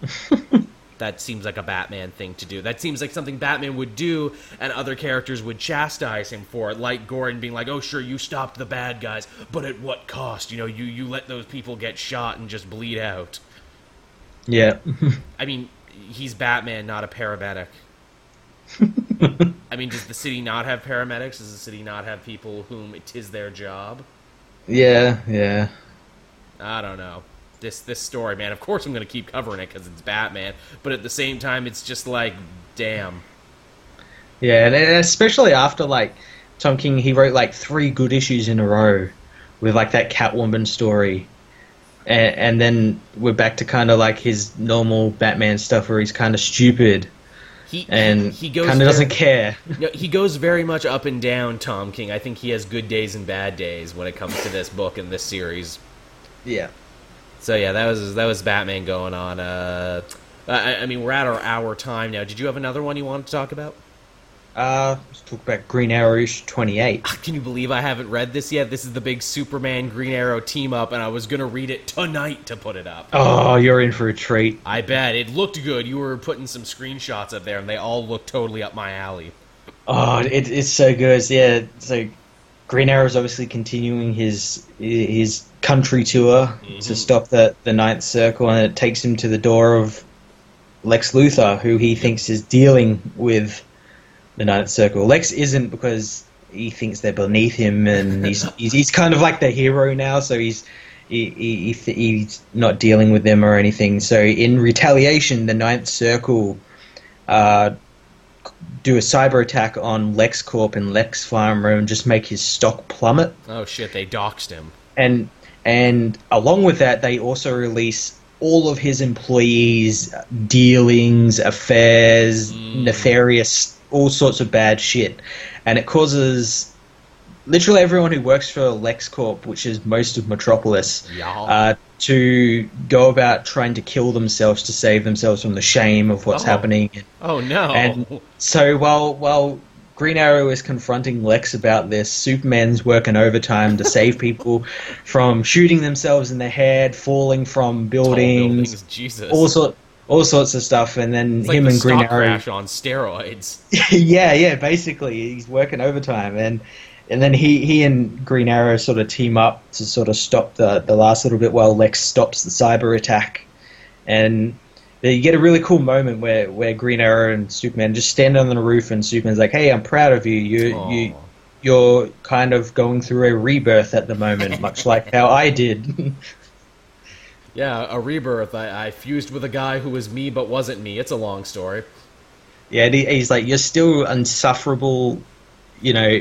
A: (laughs) that seems like a Batman thing to do. That seems like something Batman would do, and other characters would chastise him for it, like Gordon being like, "Oh, sure, you stopped the bad guys, but at what cost? You know, you you let those people get shot and just bleed out."
B: Yeah.
A: I mean, he's Batman, not a paramedic. (laughs) I mean, does the city not have paramedics? Does the city not have people whom it is their job?
B: yeah, yeah.
A: I don't know. This this story, man. Of course, I'm going to keep covering it because it's Batman. But at the same time, it's just like, damn.
B: Yeah, and especially after like Tom King, he wrote like three good issues in a row with like that Catwoman story, and, and then we're back to kind of like his normal Batman stuff where he's kind of stupid
A: He
B: and
A: he goes
B: kind of doesn't care. (laughs)
A: No, he goes very much up and down. Tom King. I think he has good days and bad days when it comes to this book and this series.
B: Yeah.
A: So yeah, that was that was Batman going on. Uh, I, I mean, we're at our hour time now. Did you have another one you wanted to talk about?
B: Uh, let's talk about Green Arrow issue 28.
A: Can you believe I haven't read this yet? This is the big Superman Green Arrow team up, and I was gonna read it tonight to put it up.
B: Oh, you're in for a treat.
A: I bet it looked good. You were putting some screenshots up there, and they all looked totally up my alley.
B: Oh, it, it's so good. Yeah, so Green Arrow is obviously continuing his his country tour to stop the the Ninth Circle, and it takes him to the door of Lex Luthor, who he thinks is dealing with the Ninth Circle. Lex isn't because he thinks they're beneath him, and (laughs) he's he's, he's kind of like the hero now, so he's. He, he, he- he's not dealing with them or anything. So, in retaliation, the Ninth Circle uh, do a cyber attack on LexCorp and Lex Farmer and just make his stock plummet.
A: Oh shit, they doxed him.
B: And and along with that, they also release all of his employees' dealings, affairs, nefarious, all sorts of bad shit, and it causes literally everyone who works for LexCorp, which is most of Metropolis, uh, to go about trying to kill themselves to save themselves from the shame of what's
A: Oh.
B: happening.
A: Oh no.
B: And so while while Green Arrow is confronting Lex about this, Superman's working overtime to save (laughs) people from shooting themselves in the head, falling from buildings,
A: buildings, Jesus.
B: all sort all sorts of stuff, and then
A: it's like
B: him
A: the
B: and Green Arrow.
A: crash on steroids. (laughs)
B: yeah, yeah, basically he's working overtime, and and then he he and Green Arrow sort of team up to sort of stop the the last little bit while Lex stops the cyber attack, and you get a really cool moment where where Green Arrow and Superman just stand on the roof, and Superman's like, "Hey, I'm proud of you. You
A: Aw.
B: you." You're kind of going through a rebirth at the moment, much like how I did. (laughs)
A: Yeah, a rebirth. I, I fused with a guy who was me but wasn't me. It's a long story.
B: Yeah, he's like, you're still unsufferable, you know,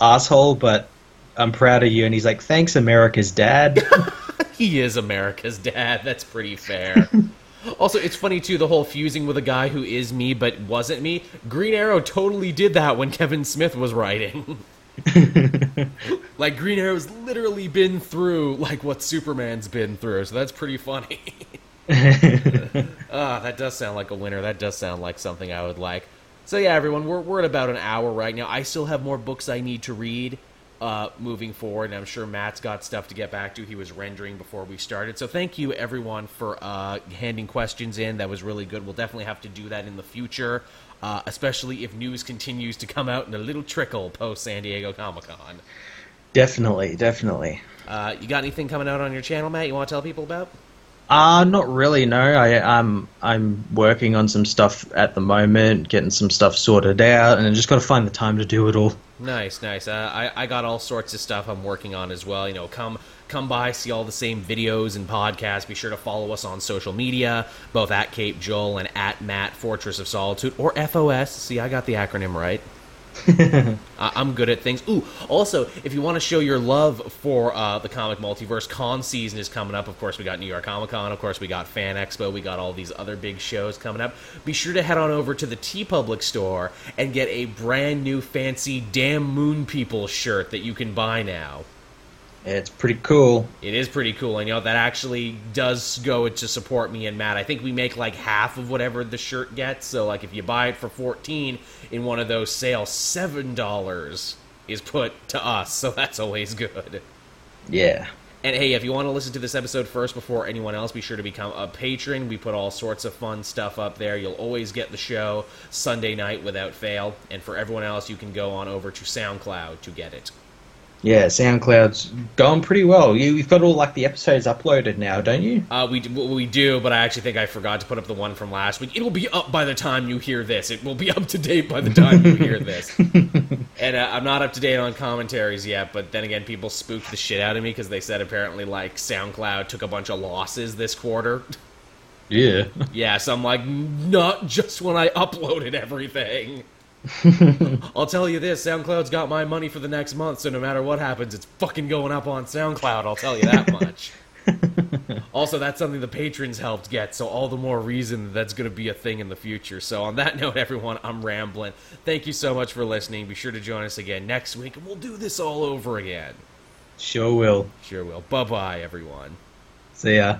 B: asshole, but I'm proud of you. And he's like, thanks, America's dad. (laughs)
A: He is America's dad. That's pretty fair. (laughs) also, it's funny too the whole fusing with a guy who is me but wasn't me. Green Arrow totally did that when Kevin Smith was writing. (laughs) like Green Arrow's literally been through like what Superman's been through, so that's pretty funny. Ah, that does sound like a winner. That does sound like something I would like. So yeah, everyone, we're we're at about an hour right now. I still have more books I need to read uh, moving forward, and I'm sure Matt's got stuff to get back to. He was rendering before we started. So thank you everyone for uh, handing questions in. That was really good. We'll definitely have to do that in the future, uh, especially if news continues to come out in a little trickle post San Diego Comic Con.
B: definitely, definitely.
A: Uh, you got anything coming out on your channel, Matt? You want to tell people about?
B: Uh, not really, no. I, I'm, I'm working on some stuff at the moment, getting some stuff sorted out, and I just got to find the time to do it all.
A: Nice, nice. Uh, I I got all sorts of stuff I'm working on as well. You know, come come by, see all the same videos and podcasts. Be sure to follow us on social media, both at Cape Joel and at Matt Fortress of Solitude or FOS. See, I got the acronym right. (laughs) I- I'm good at things. Ooh, also, if you want to show your love for uh, the comic multiverse, con season is coming up. Of course, we got New York Comic Con. Of course, we got Fan Expo. We got all these other big shows coming up. Be sure to head on over to the TeePublic store and get a brand new fancy Damn Moon People shirt that you can buy now.
B: It's pretty cool.
A: It is pretty cool, and you know that actually does go to support me and Matt. I think we make like half of whatever the shirt gets. So like if you buy it for fourteen in one of those sales, seven dollars is put to us. So that's always good.
B: Yeah.
A: And hey, if you want to listen to this episode first before anyone else, be sure to become a patron. We put all sorts of fun stuff up there. You'll always get the show Sunday night without fail. And for everyone else, you can go on over to SoundCloud to get it.
B: Yeah, SoundCloud's going pretty well. You, you've got all like the episodes uploaded now, don't you?
A: Uh, we well, we do, but I actually think I forgot to put up the one from last week. It'll be up by the time you hear this. It will be (laughs) up to date by the time you hear this. (laughs) and uh, I'm not up to date on commentaries yet, but then again, people spooked the shit out of me because they said apparently like SoundCloud took a bunch of losses this quarter.
B: Yeah. (laughs)
A: yeah, so I'm like, not just when I uploaded everything. (laughs) I'll tell you this: SoundCloud's got my money for the next month, so no matter what happens, it's fucking going up on SoundCloud. I'll tell you that (laughs) much. also, that's something the patrons helped get, so all the more reason that that's going to be a thing in the future. So, on that (laughs) note, everyone, I'm rambling. Thank you so much for listening. Be sure to join us again next week, and we'll do this all over again.
B: Sure will.
A: Sure will. Bye bye, everyone.
B: See ya.